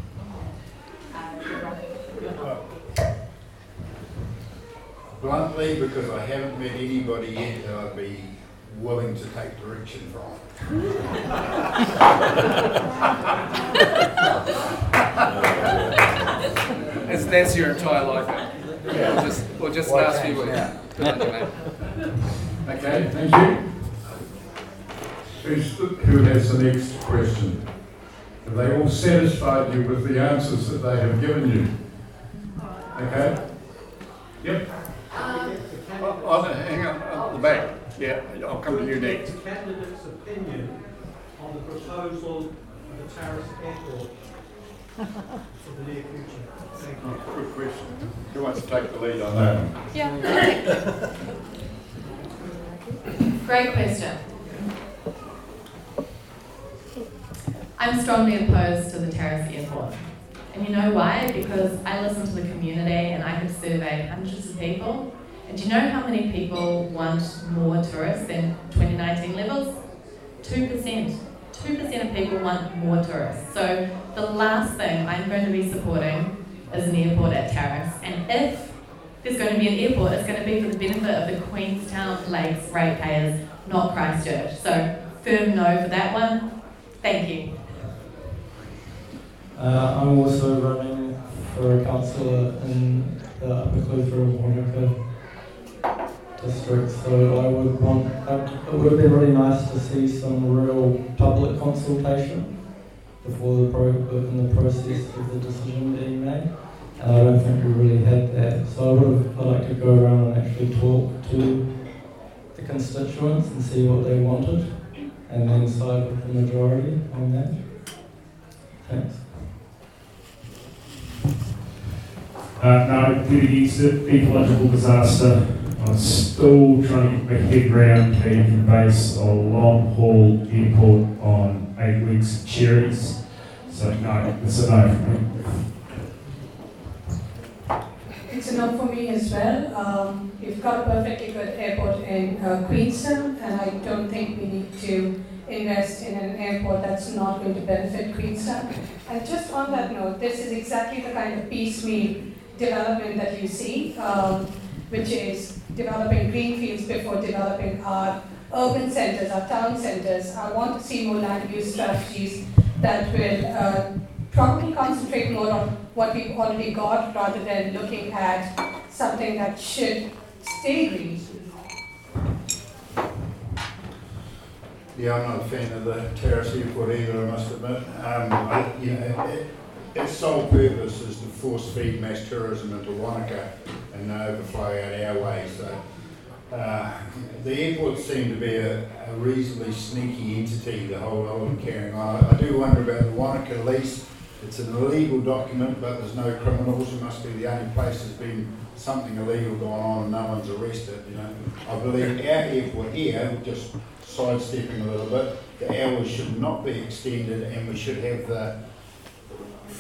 Uh, bluntly because I haven't met anybody yet that I'd be willing to take direction from. That's, that's your entire life, mate. Or just, or just last few weeks. You, mate. Okay, thank you. Who's, who has the next question? Have they all satisfied you with the answers that they have given you? Okay? Yep. Oh, oh, hang on, at the back. Yeah, I'll come to you next. The candidate's opinion on the proposal of the Tarras Airport for the near future. Thank you. Oh, good question. Who wants to take the lead on that? Yeah. Great question. I'm strongly opposed to the Tarras Airport. And you know why? Because I listen to the community and I have surveyed hundreds of people. And do you know how many people want more tourists than 2019 levels? 2%. 2% of people want more tourists. So the last thing I'm going to be supporting is an airport at Tarras. And if there's going to be an airport, it's going to be for the benefit of the Queenstown Lakes ratepayers, not Christchurch. So firm no for that one. Thank you. Uh, I'm also running for a councillor in the Upper Clutha Wanaka district, so I would want, it would have been really nice to see some real public consultation before the pro, in the process of the decision being made. And I don't think we really had that. So I would have, I'd like to go around and actually talk to the constituents and see what they wanted, and then side with the majority on that. Thanks. Uh, no, did against it, ecological disaster. I'm still trying to get my head around how you can base a long haul airport on eight weeks of cherries. So no, it's a no for me. It's a no for me as well. Um, we've got a perfectly good airport in uh, Queenstown, and I don't think we need to invest in an airport that's not going to benefit Queenstown. And just on that note, this is exactly the kind of piecemeal development that you see, um, which is developing greenfields before developing our urban centers, our town centers. I want to see more land use strategies that will uh, probably concentrate more on what we've already got rather than looking at something that should stay green. Yeah, I'm not a fan of the Tarras airport either, I must admit. Um, I, you know, it, its sole purpose is to force feed mass tourism into Wanaka and overflow out our way. So uh, the airport seemed to be a, a reasonably sneaky entity, the whole of carrying on. I do wonder about the Wanaka lease. It's an illegal document, but there's no criminals. It must be the only place there's been something illegal going on and no one's arrested. You know, I believe our airport here, just sidestepping a little bit, the hours should not be extended, and we should have the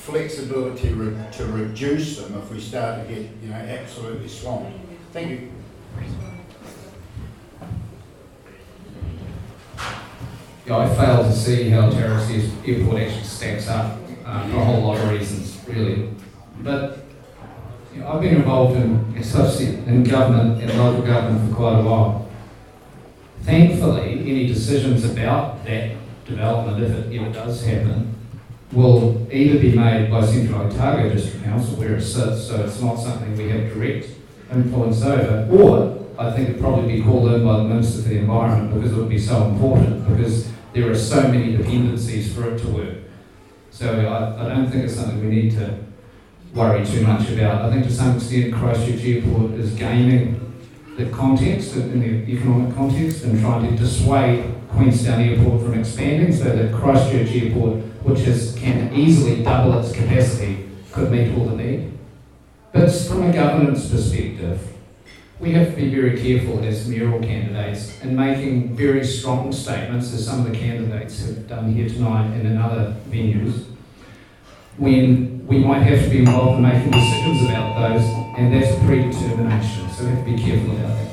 flexibility re- to reduce them if we start to get, you know, absolutely swamped. Thank you. Yeah, I fail to see how Tarras Airport actually stacks up uh, for a whole lot of reasons, really. But you know, I've been involved in, in government and local government for quite a while. Thankfully, any decisions about that development, if it ever does happen, will either be made by Central Otago District Council where it sits, so it's not something we have direct influence over, or I think it'd probably be called in by the Minister for the Environment because it would be so important, because there are so many dependencies for it to work. So I, I don't think it's something we need to worry too much about. I think to some extent Christchurch Airport is gaming the context, in the economic context, and trying to dissuade Queenstown Airport from expanding so that Christchurch Airport, which is, can easily double its capacity, could meet all the need. But from a governance perspective, we have to be very careful as mayoral candidates in making very strong statements, as some of the candidates have done here tonight and in other venues, when we might have to be involved in making decisions about those, and that's predetermination, so we have to be careful about that.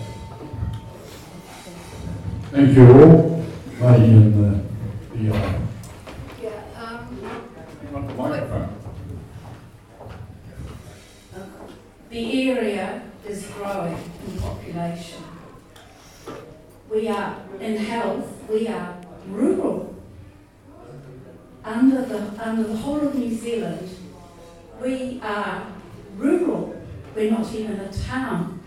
Thank you all. Lady in the, the aisle. Yeah, um, You want the microphone? the area is growing in population. We are, in health, we are rural. Under the, under the whole of New Zealand, we are rural. We're not even a town.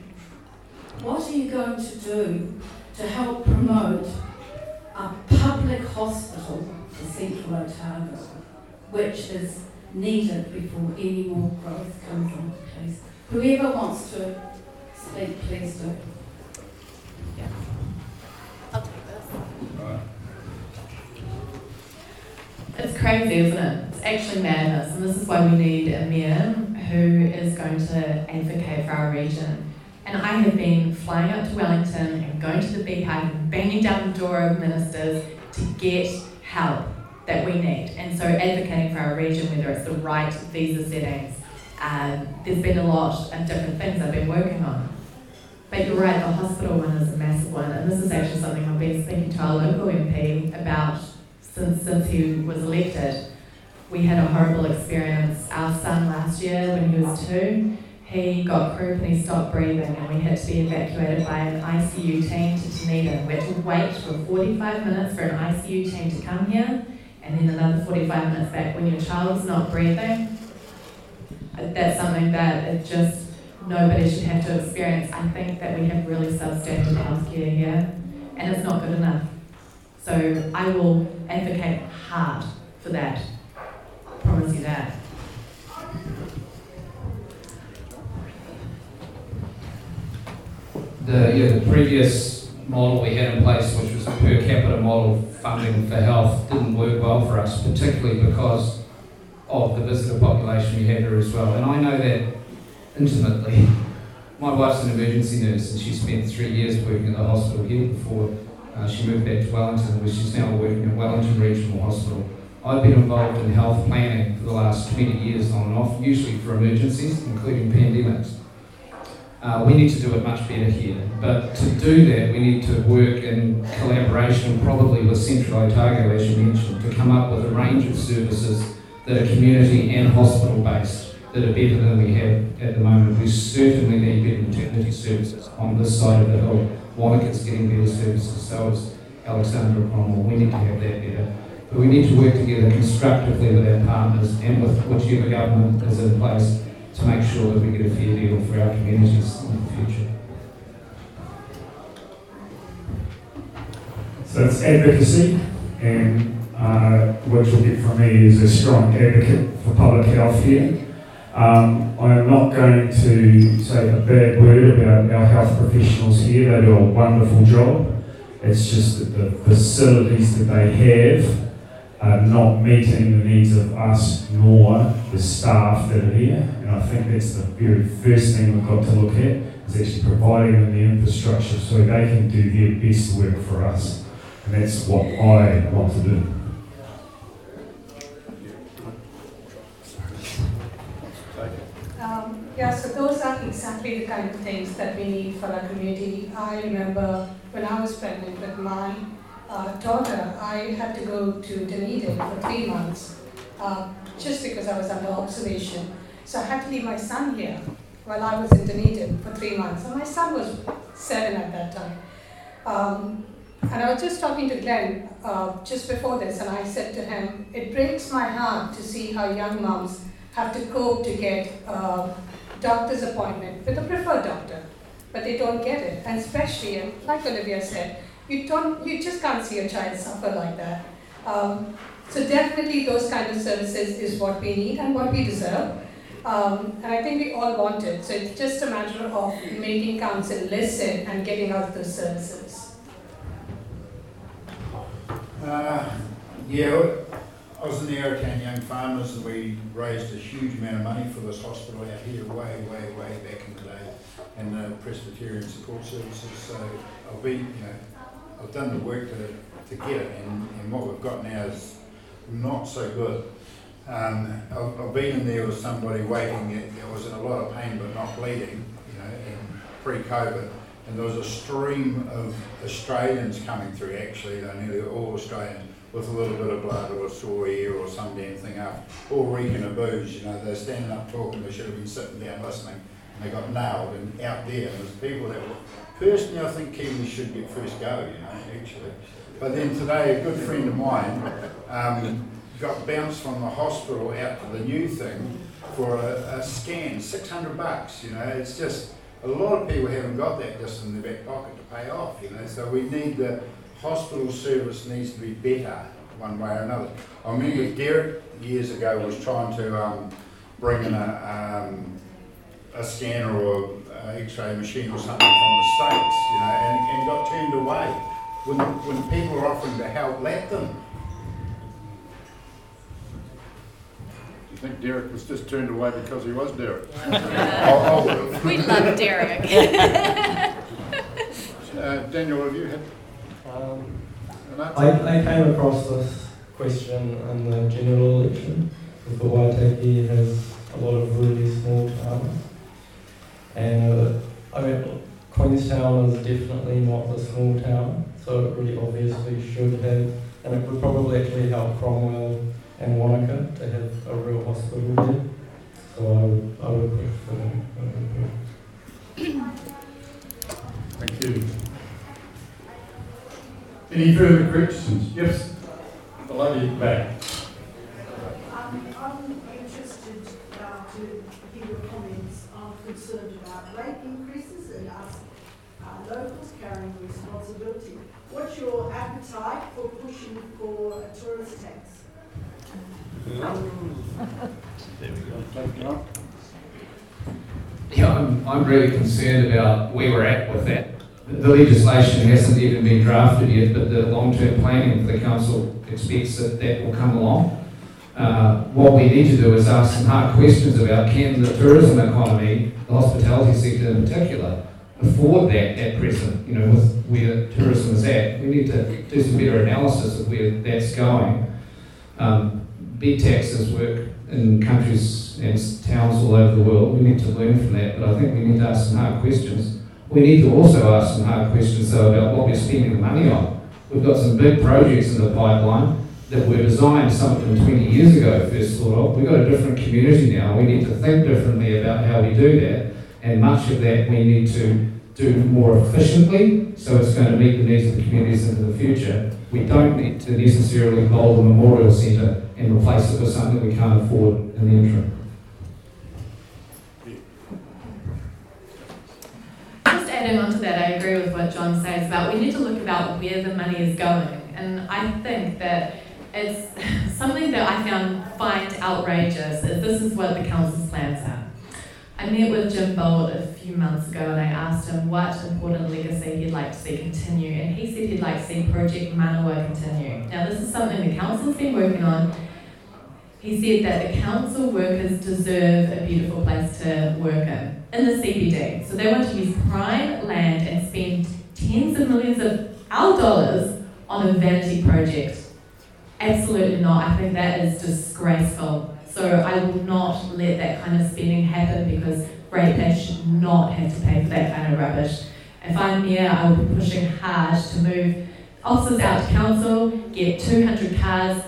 What are you going to do to help promote a public hospital for Central Otago, which is needed before any more growth comes into place? Whoever wants to speak, please do. I'll take this. It's crazy, isn't it? It's actually madness, and this is why we need a mayor who is going to advocate for our region. And I have been flying up to Wellington and going to the B Park and banging down the door of ministers to get help that we need. And so advocating for our region, whether it's the right visa settings, um, there's been a lot of different things I've been working on. But you're right, the hospital one is a massive one, and this is actually something I've been speaking to our local MP about since since he was elected. We had a horrible experience. Our son last year, when he was two, he got croup and he stopped breathing, and we had to be evacuated by an ICU team to Dunedin. We had to wait for 45 minutes for an ICU team to come here, and then another 45 minutes back. When your child's not breathing, uh, that's something that it just nobody should have to experience. I think that we have really substandard healthcare here, and it's not good enough. So I will advocate hard for that. I promise you that. The, yeah, the previous model we had in place, which was a per capita model funding for health, didn't work well for us, particularly because of the visitor population we had here as well. And I know that intimately. My wife's an emergency nurse and she spent three years working at the hospital here before uh, she moved back to Wellington, where she's now working at Wellington Regional Hospital. I've been involved in health planning for the last 20 years on and off, usually for emergencies, including pandemics. Uh, we need to do it much better here, but to do that, we need to work in collaboration, probably with Central Otago, as you mentioned, to come up with a range of services that are community and hospital based that are better than we have at the moment. We certainly need better maternity services on this side of the hill. Wanaka's getting better services, so is Alexandra Cromwell. We need to have that better. But we need to work together constructively with our partners and with whichever government is in place to make sure that we get a fair deal for our communities in the future. So it's advocacy, and uh, what you'll get from me is a strong advocate for public health here. Um, I am not going to say a bad word about our health professionals here. They do a wonderful job. It's just that the facilities that they have are not meeting the needs of us nor the staff that are here. And I think that's the very first thing we've got to look at is actually providing them the infrastructure so they can do their best work for us. And that's what I want to do. Um, yeah, so those are exactly the kind of things that we need for our community. I remember when I was pregnant with my uh, daughter, I had to go to Dunedin for three months uh, just because I was under observation. So I had to leave my son here while I was in Dunedin for three months. And my son was seven at that time. Um, and I was just talking to Glyn uh, just before this, and I said to him, It breaks my heart to see how young moms have to cope to get a doctor's appointment with a preferred doctor, but they don't get it. And especially, like Olivia said, you don't, you just can't see a child suffer like that. Um, so definitely, those kind of services is what we need and what we deserve. Um, and I think we all want it. So it's just a matter of making council listen and getting out those services. Uh, yeah, I was in the Arrowtown Young Farmers and we raised a huge amount of money for this hospital out here way, way, way back in the day and the Presbyterian Support Services. So I'll be, you know, I've done the work to, to get it and, and what we've got now is not so good. Um, I've, I've been in there with somebody waiting, it, was in a lot of pain but not bleeding, you know, and pre-COVID. And there was a stream of Australians coming through, actually, they're nearly all Australians, with a little bit of blood or a sore ear or some damn thing up, all reeking of booze, you know, they're standing up talking, they should have been sitting down listening, and they got nailed, and out there, there's people that were, personally, I think Kiwis should get first go, you know, actually. But then today, a good friend of mine um, got bounced from the hospital out to the new thing for a, a scan, six hundred bucks, you know, it's just, a lot of people haven't got that just in their back pocket to pay off, you know, so we need the hospital service needs to be better one way or another. I remember Derek years ago was trying to, um, bring in a, um, a scanner or X-ray machine or something from the States, you know, and, and got turned away. When, when people are offering to help, let them. Do you think Derek was just turned away because he was Derek? Oh, We love Derek. Uh, Daniel, have you had Um. I, I came across this question in the general election, because the Waitaki has a lot of really small towns. And uh, I mean, Queenstown is definitely not a small town, so it really obviously should have, and it would probably actually help Cromwell and Wanaka to have a real hospital there. So I would, I would push for that. Thank you. Any further questions? Yes, the lady back. Um, I'm interested uh, to hear your comments. I'm concerned about rate increases and us uh, locals carrying responsibility. What's your appetite for pushing for a tourist tax? There we go. Yeah, I'm, I'm really concerned about where we're at with that. The legislation hasn't even been drafted yet, but the long-term planning for the council expects that that will come along. Uh, what we need to do is ask some hard questions about can the tourism economy, the hospitality sector in particular, afford that at present, you know, with where tourism is at. We need to do some better analysis of where that's going. Um, big taxes work in countries and towns all over the world. We need to learn from that, but I think we need to ask some hard questions. We need to also ask some hard questions though about what we're spending the money on. We've got some big projects in the pipeline that were designed, some of them 20 years ago first thought of. We've got a different community now. We need to think differently about how we do that, and much of that we need to do more efficiently, so it's going to meet the needs of the communities into the future. We don't need to necessarily build a memorial centre and replace it with something we can't afford in the interim. Just adding on to that, I agree with what John says about we need to look about where the money is going. And I think that it's something that I found find outrageous is this is what the council's plans are. I met with Jim Boult a few months ago and I asked him what important legacy he'd like to see continue and he said he'd like to see Project Manawa continue. Now this is something the council's been working on. He said that the council workers deserve a beautiful place to work in, in the CBD. So they want to use prime land and spend tens of millions of our dollars on a vanity project. Absolutely not. I think that is disgraceful. So I will not let that kind of spending happen because ratepayers should not have to pay for that kind of rubbish. If I'm mayor, I will be pushing hard to move officers out to council, get 200 cars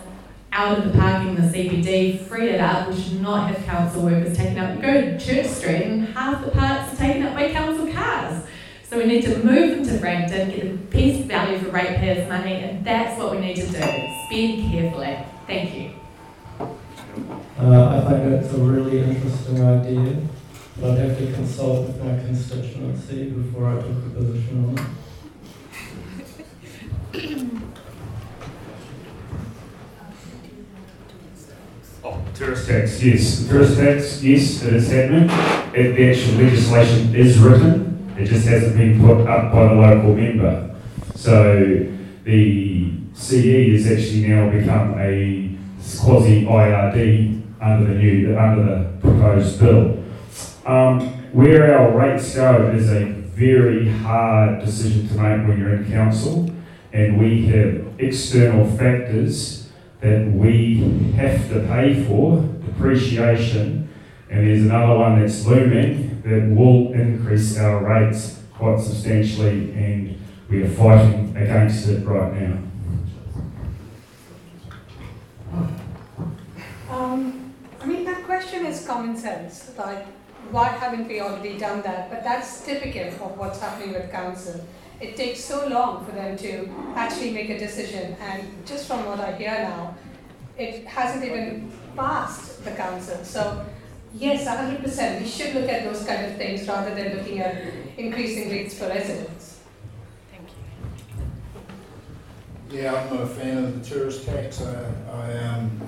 out of the parking in the CBD, free it up. We should not have council workers taken up. You go to Church Street and half the parts are taken up by council cars. So we need to move them to Frankton, get the best value for ratepayers' money, and that's what we need to do. Spend carefully. Thank you. Uh, I think that's a really interesting idea, but I'd have to consult with my constituency before I took a position on it. Oh, tourist tax, yes. Tourist tax, yes, it is happening. It, the actual legislation is written, it just hasn't been put up by the local member. So the CE has actually now become a quasi IRD under the new, under the proposed bill. Um, where our rates go is a very hard decision to make when you're in council, and we have external factors that we have to pay for, depreciation, and there's another one that's looming that will increase our rates quite substantially, and we are fighting against it right now. Um, I mean, that question is common sense, like, why haven't we already done that? But that's typical of what's happening with council. It takes so long for them to actually make a decision, and just from what I hear now, it hasn't even passed the council. So yes, 100%. We should look at those kind of things rather than looking at increasing rates for residents. Thank you. Yeah, I'm not a fan of the tourist tax. I, I um,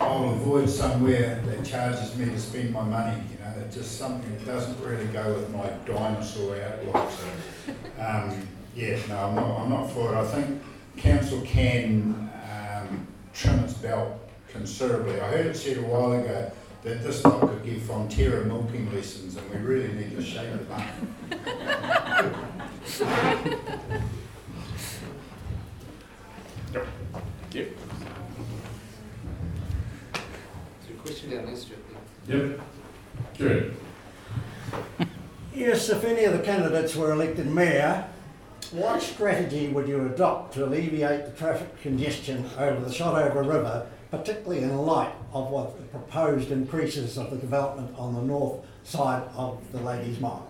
I'll avoid somewhere that charges me to spend my money. You know, it's just something that doesn't really go with my dinosaur outlook. So, um, yeah, no, I'm not, I'm not for it. I think council can um, trim its belt considerably. I heard it said a while ago that this lot could give Fonterra milking lessons, and we really need to shake it up. question down there, Stuart. Yep. Good. Yes, if any of the candidates were elected mayor, what strategy would you adopt to alleviate the traffic congestion over the Shotover River, particularly in light of what the proposed increases of the development on the north side of the Ladies Mile?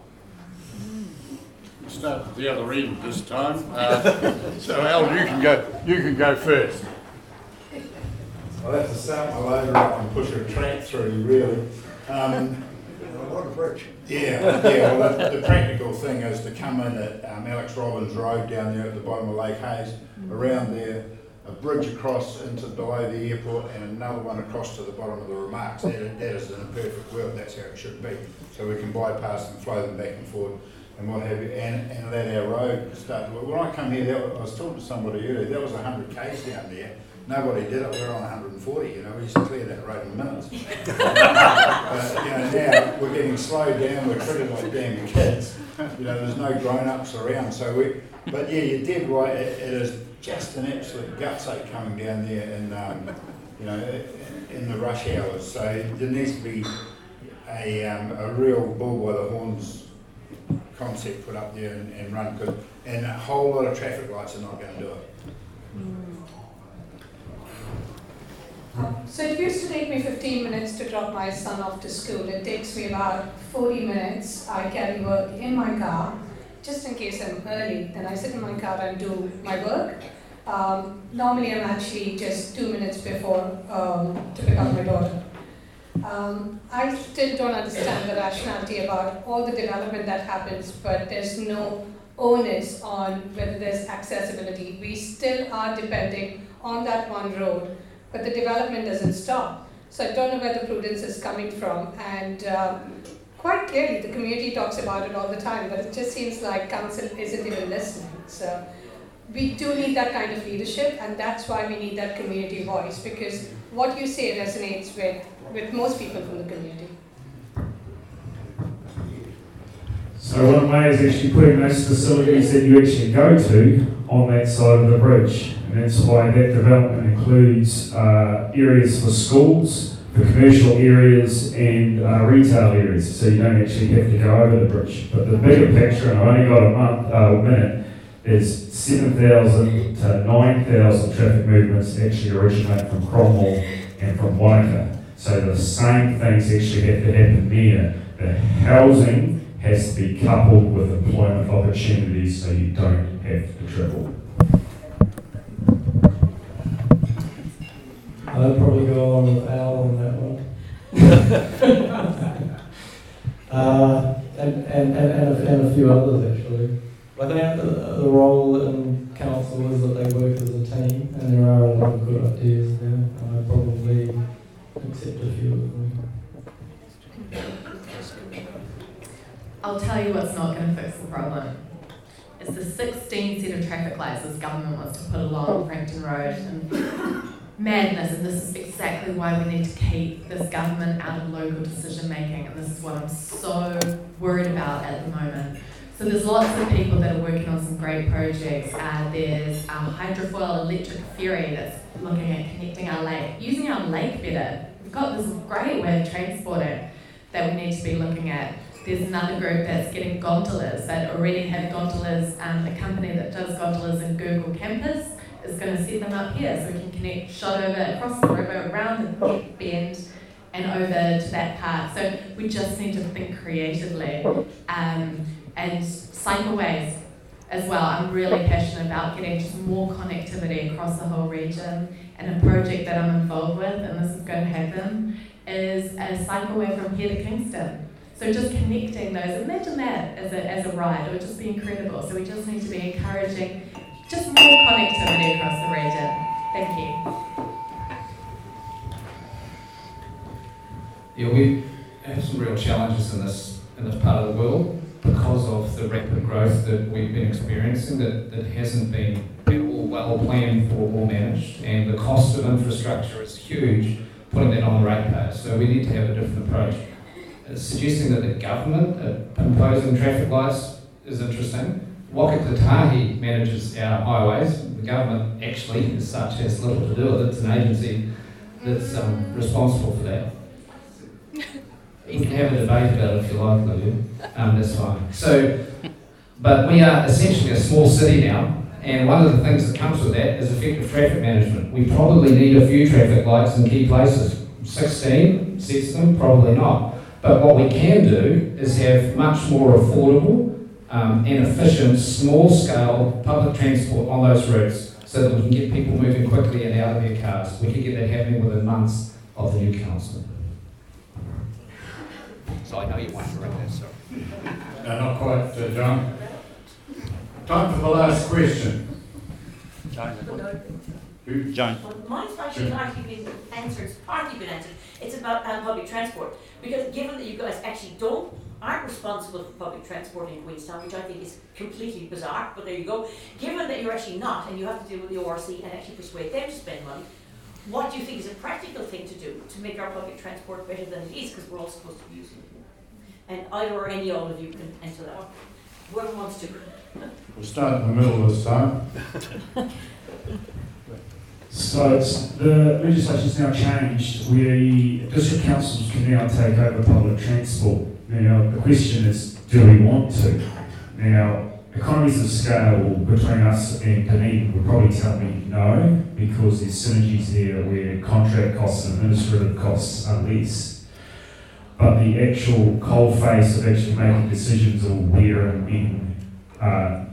Start at the other end this time. Uh, so Al, you can go. You can go first. I'll have to start my loader up and push a track through, really. Um, what a bridge. Yeah, yeah. Well, the, the, practical thing is to come in at um, Alec Robins Road down there at the bottom of Lake Hayes, around there, a bridge across into below the airport, and another one across to the bottom of the remarks. That, that is in a perfect world. That's how it should be. So we can bypass and flow them back and forth and what have you, and, and let our road start to work. When I come here, that, I was talking to somebody earlier, that was 100 k's down there nobody did it, we are on 140, you know, we used to clear that road in minutes. but, you know, now we're getting slowed down, we're treated like damn kids. You know, there's no grown-ups around, so we, but yeah, you did right, it, it is just an absolute gutsake coming down there and um, you know, in the rush hours, so there needs to be a, um, a real bull by the horns concept put up there and, and run, cause, and a whole lot of traffic lights are not going to do it. Mm. So it used to take me 15 minutes to drop my son off to school. It takes me about 40 minutes. I carry work in my car, just in case I'm early. Then I sit in my car and do my work. Um, normally I'm actually just two minutes before um, to pick up my daughter. Um, I still don't understand the rationality about all the development that happens, but there's no onus on whether there's accessibility. We still are depending on that one road but the development doesn't stop. So I don't know where the prudence is coming from. And um, quite clearly, the community talks about it all the time, but it just seems like council isn't even listening. So we do need that kind of leadership, and that's why we need that community voice, because what you say resonates with, with most people from the community. So one way is actually putting those facilities that you actually go to on that side of the bridge. And that's why that development includes uh, areas for schools, for commercial areas, and uh, retail areas. So you don't actually have to go over the bridge. But the bigger picture, and I've only got a month, uh, minute, is 7,000 to 9,000 traffic movements actually originate from Cromwell and from Wanaka. So the same things actually have to happen there. The housing has to be coupled with employment opportunities so you don't have to travel. I'd probably go on with Al on that one. uh, and, and, and, and, a, and a few others actually. I think the, the role in council is that they work as a team, and there are a lot of good ideas there. And I probably accept a few of them. I'll tell you what's not going to fix the problem. It's the 16 set of traffic lights this government wants to put along Frankton Road. And madness, and this is exactly why we need to keep this government out of local decision making. And this is what I'm so worried about at the moment. So there's lots of people that are working on some great projects. Uh, there's a hydrofoil electric ferry that's looking at connecting our lake, using our lake better. We've got this great way of transporting that we need to be looking at. There's another group that's getting gondolas that already have gondolas. Um, a company that does gondolas in Google Campus is going to set them up here so we can connect Shotover across the river, around the bend, and over to that part. So we just need to think creatively um, and cycleways as well. I'm really passionate about getting just more connectivity across the whole region and a project that I'm involved with, and this is going to happen, is a cycleway from here to Kingston. So just connecting those, imagine that as a, as a ride, it would just be incredible. So we just need to be encouraging just more connectivity across the region. Thank you. Yeah, we have some real challenges in this in this part of the world because of the rapid growth that we've been experiencing that, that hasn't been all well planned for or managed and the cost of infrastructure is huge putting that on the ratepayers. So we need to have a different approach. Suggesting that the government uh, imposing traffic lights is interesting. Waka manages our highways. The government actually, as such, has little to do with it. It's an agency that's um, responsible for that. We can have a debate about it if you like, Lydia. Um, that's fine. So, but we are essentially a small city now, and one of the things that comes with that is effective traffic management. We probably need a few traffic lights in key places. 16 sets them, probably not. But what we can do is have much more affordable um, and efficient, small scale public transport on those routes so that we can get people moving quickly and out of their cars. We can get that happening within months of the new council. So I know you want to run that, sir. No, not quite, uh, John. Time for the last question. Who? John. Well, mine's actually Sure. largely been answered, it's partly been answered. It's about um, public transport. Because given that you guys actually don't, aren't responsible for public transport in Queenstown, which I think is completely bizarre, but there you go. Given that you're actually not, and you have to deal with the ORC and actually persuade them to spend money, what do you think is a practical thing to do to make our public transport better than it is, because we're all supposed to be using it? And either or any all of you can answer that. Whoever wants to. We'll start in the middle this time. So the legislation's now changed. We, district councils can now take over public transport. Now, the question is, do we want to? Now, economies of scale between us and Dunedin would probably tell me no, because there's synergies there where contract costs and administrative costs are less. But the actual coal face of actually making decisions on where and when uh,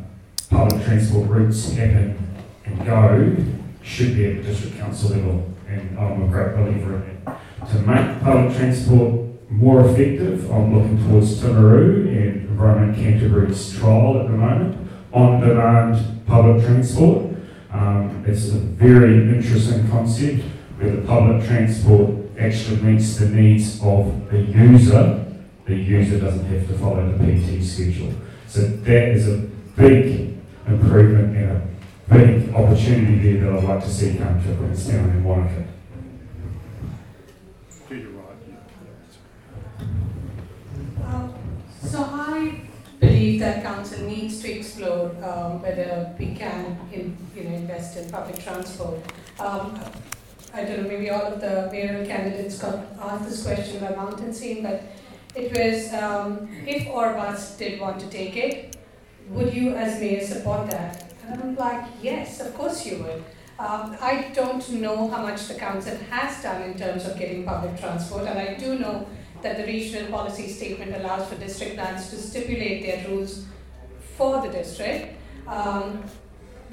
public transport routes happen and go should be at the district council level, and I'm a great believer in. To make public transport more effective, I'm looking towards Timaru and Environment Canterbury's trial at the moment, on-demand public transport. Um, it's a very interesting concept where the public transport actually meets the needs of the user. The user doesn't have to follow the PT schedule. So that is a big improvement and a big opportunity there that I'd like to see come to Queenstown and Wanaka. To your right. Um, So I believe that council needs to explore um, whether we can, in, you know, invest in public transport. Um, I don't know, maybe all of the mayoral candidates got asked this question by Mountain Scene, but it was, um, if Orbus did want to take it, would you as mayor support that? And I'm like, yes, of course you would. Um, I don't know how much the council has done in terms of getting public transport, and I do know that the regional policy statement allows for district plans to stipulate their rules for the district. Um,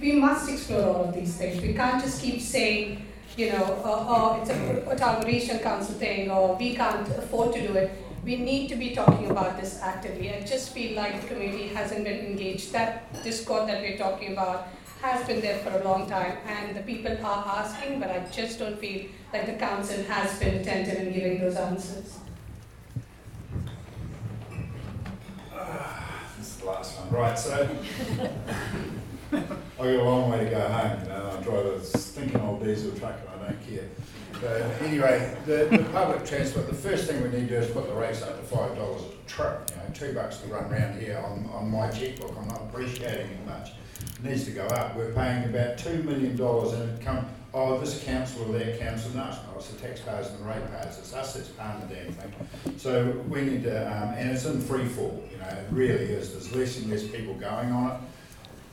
we must explore all of these things. We can't just keep saying, you know, oh, oh it's a Otago Regional Council thing, or we can't afford to do it. We need to be talking about this actively. I just feel like the community hasn't been engaged. That discord that we're talking about has been there for a long time, and the people are asking, but I just don't feel like the council has been attentive in giving those answers. This is the last one. Right, so I've got a long way to go home, you know, I drive a stinking old diesel truck and I don't care. But anyway, the, the public transport, the first thing we need to do is put the rates up to five dollars a trip, you know, two bucks to run around here on, on my checkbook, I'm not appreciating it much. It needs to go up, we're paying about two million dollars in it come, oh, this council or that council, no, it's not, it's the taxpayers and the ratepayers, it's us that's paying the damn thing. So we need to, um, and it's in free fall, you know, it really is, there's less and less people going on it.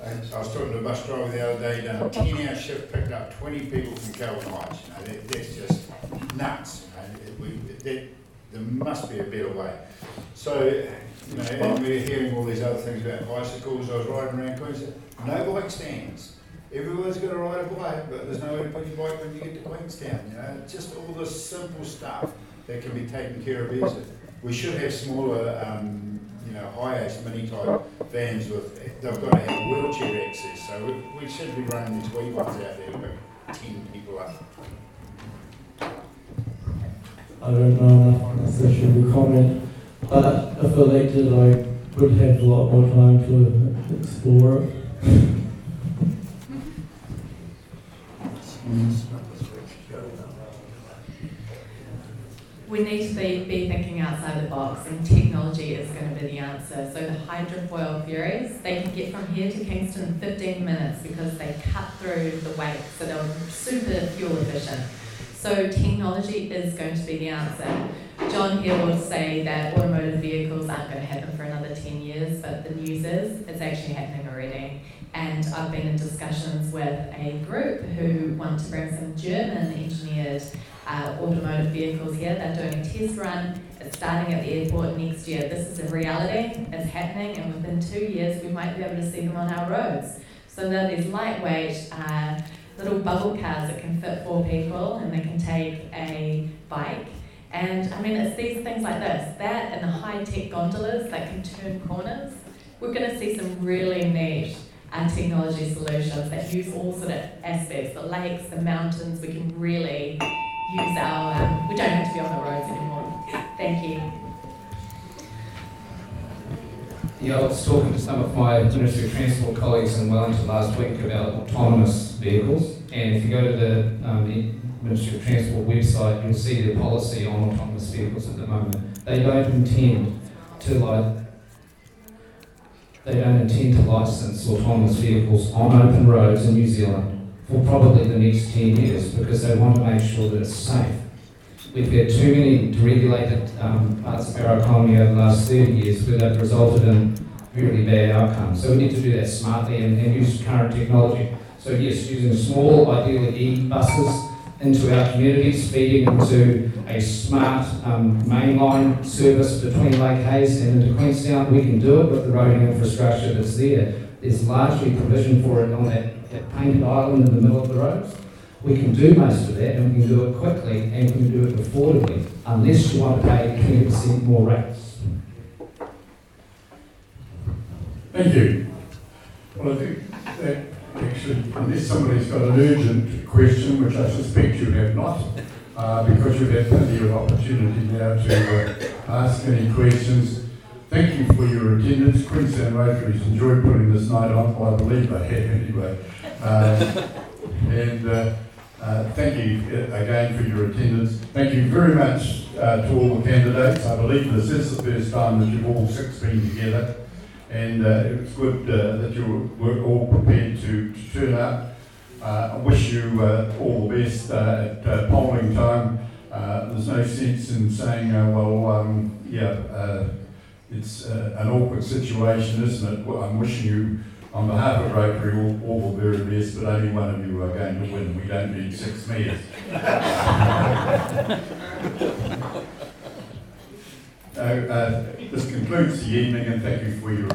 And I was talking to a bus driver the other day, done a ten hour shift, picked up twenty people from Kelvin Heights, you know, that, that's just nuts, you know, we, that, there must be a better way. So, you know, and we're hearing all these other things about bicycles, I was riding around Queensland, no bike stands. Everyone's got to ride a bike, but there's nowhere to put your bike when you get to Queenstown, you know, just all this simple stuff that can be taken care of easily. We should have smaller, um, you know, HiAce mini-type vans with, they've got to have wheelchair access, so we, we should be running these wee ones out there pick ten people up. I don't know on this issue to comment, but if elected, I would have a lot more time to explore it. We need to be, be thinking outside the box, and technology is going to be the answer. So the hydrofoil ferries, they can get from here to Kingston in 15 minutes because they cut through the wake, so they're super fuel efficient. So technology is going to be the answer. John here will say that automotive vehicles aren't going to happen for another 10 years, but the news is it's actually happening already. And I've been in discussions with a group who want to bring some German engineered uh, automotive vehicles here. They're doing a test run. It's starting at the airport next year. This is a reality. It's happening, and within two years, we might be able to see them on our roads. So they're these lightweight uh, little bubble cars that can fit four people, and they can take a bike. And I mean, it's these things like this, that and the high-tech gondolas that can turn corners. We're going to see some really neat technology solutions that use all sort of aspects, the lakes, the mountains. We can really use our, um, we don't have to be on the roads anymore. Thank you. Yeah, I was talking to some of my Ministry of Transport colleagues in Wellington last week about autonomous vehicles. And if you go to the, um, the Ministry of Transport website, you'll see their policy on autonomous vehicles at the moment. They don't intend to like they don't intend to license autonomous vehicles on open roads in New Zealand for probably the next 10 years because they want to make sure that it's safe. We've had too many deregulated um, parts of our economy over the last 30 years where they've resulted in really bad outcomes. So we need to do that smartly and, and use current technology. So yes, using small, ideally e-buses into our communities, feeding into a smart um, mainline service between Lake Hayes and into Queenstown. We can do it with the roading infrastructure that's there. There's largely provision for it on that, that painted island in the middle of the roads. We can do most of that and we can do it quickly and we can do it affordably, unless you want to pay 20% more rates. Thank you. Well, I think that actually, unless somebody's got an urgent question, which I suspect you have not, uh, because you've had plenty of opportunity now to uh, ask any questions. Thank you for your attendance. Queenstown Rotaries enjoyed putting this night on. Well, I believe they have anyway. Uh, and uh, uh, thank you uh, again for your attendance. Thank you very much to all the candidates. I believe this is the first time that you've all six been together and uh, it's good uh, that you were all prepared to, to turn up. Uh, I wish you all the best at polling time. there's no sense in saying, well, um, yeah, it's an awkward situation, isn't it? I'm wishing you, on behalf of Rotary, all, all the very best, but only one of you are going to win. We don't need six mayors. Uh, this concludes the evening and thank you for your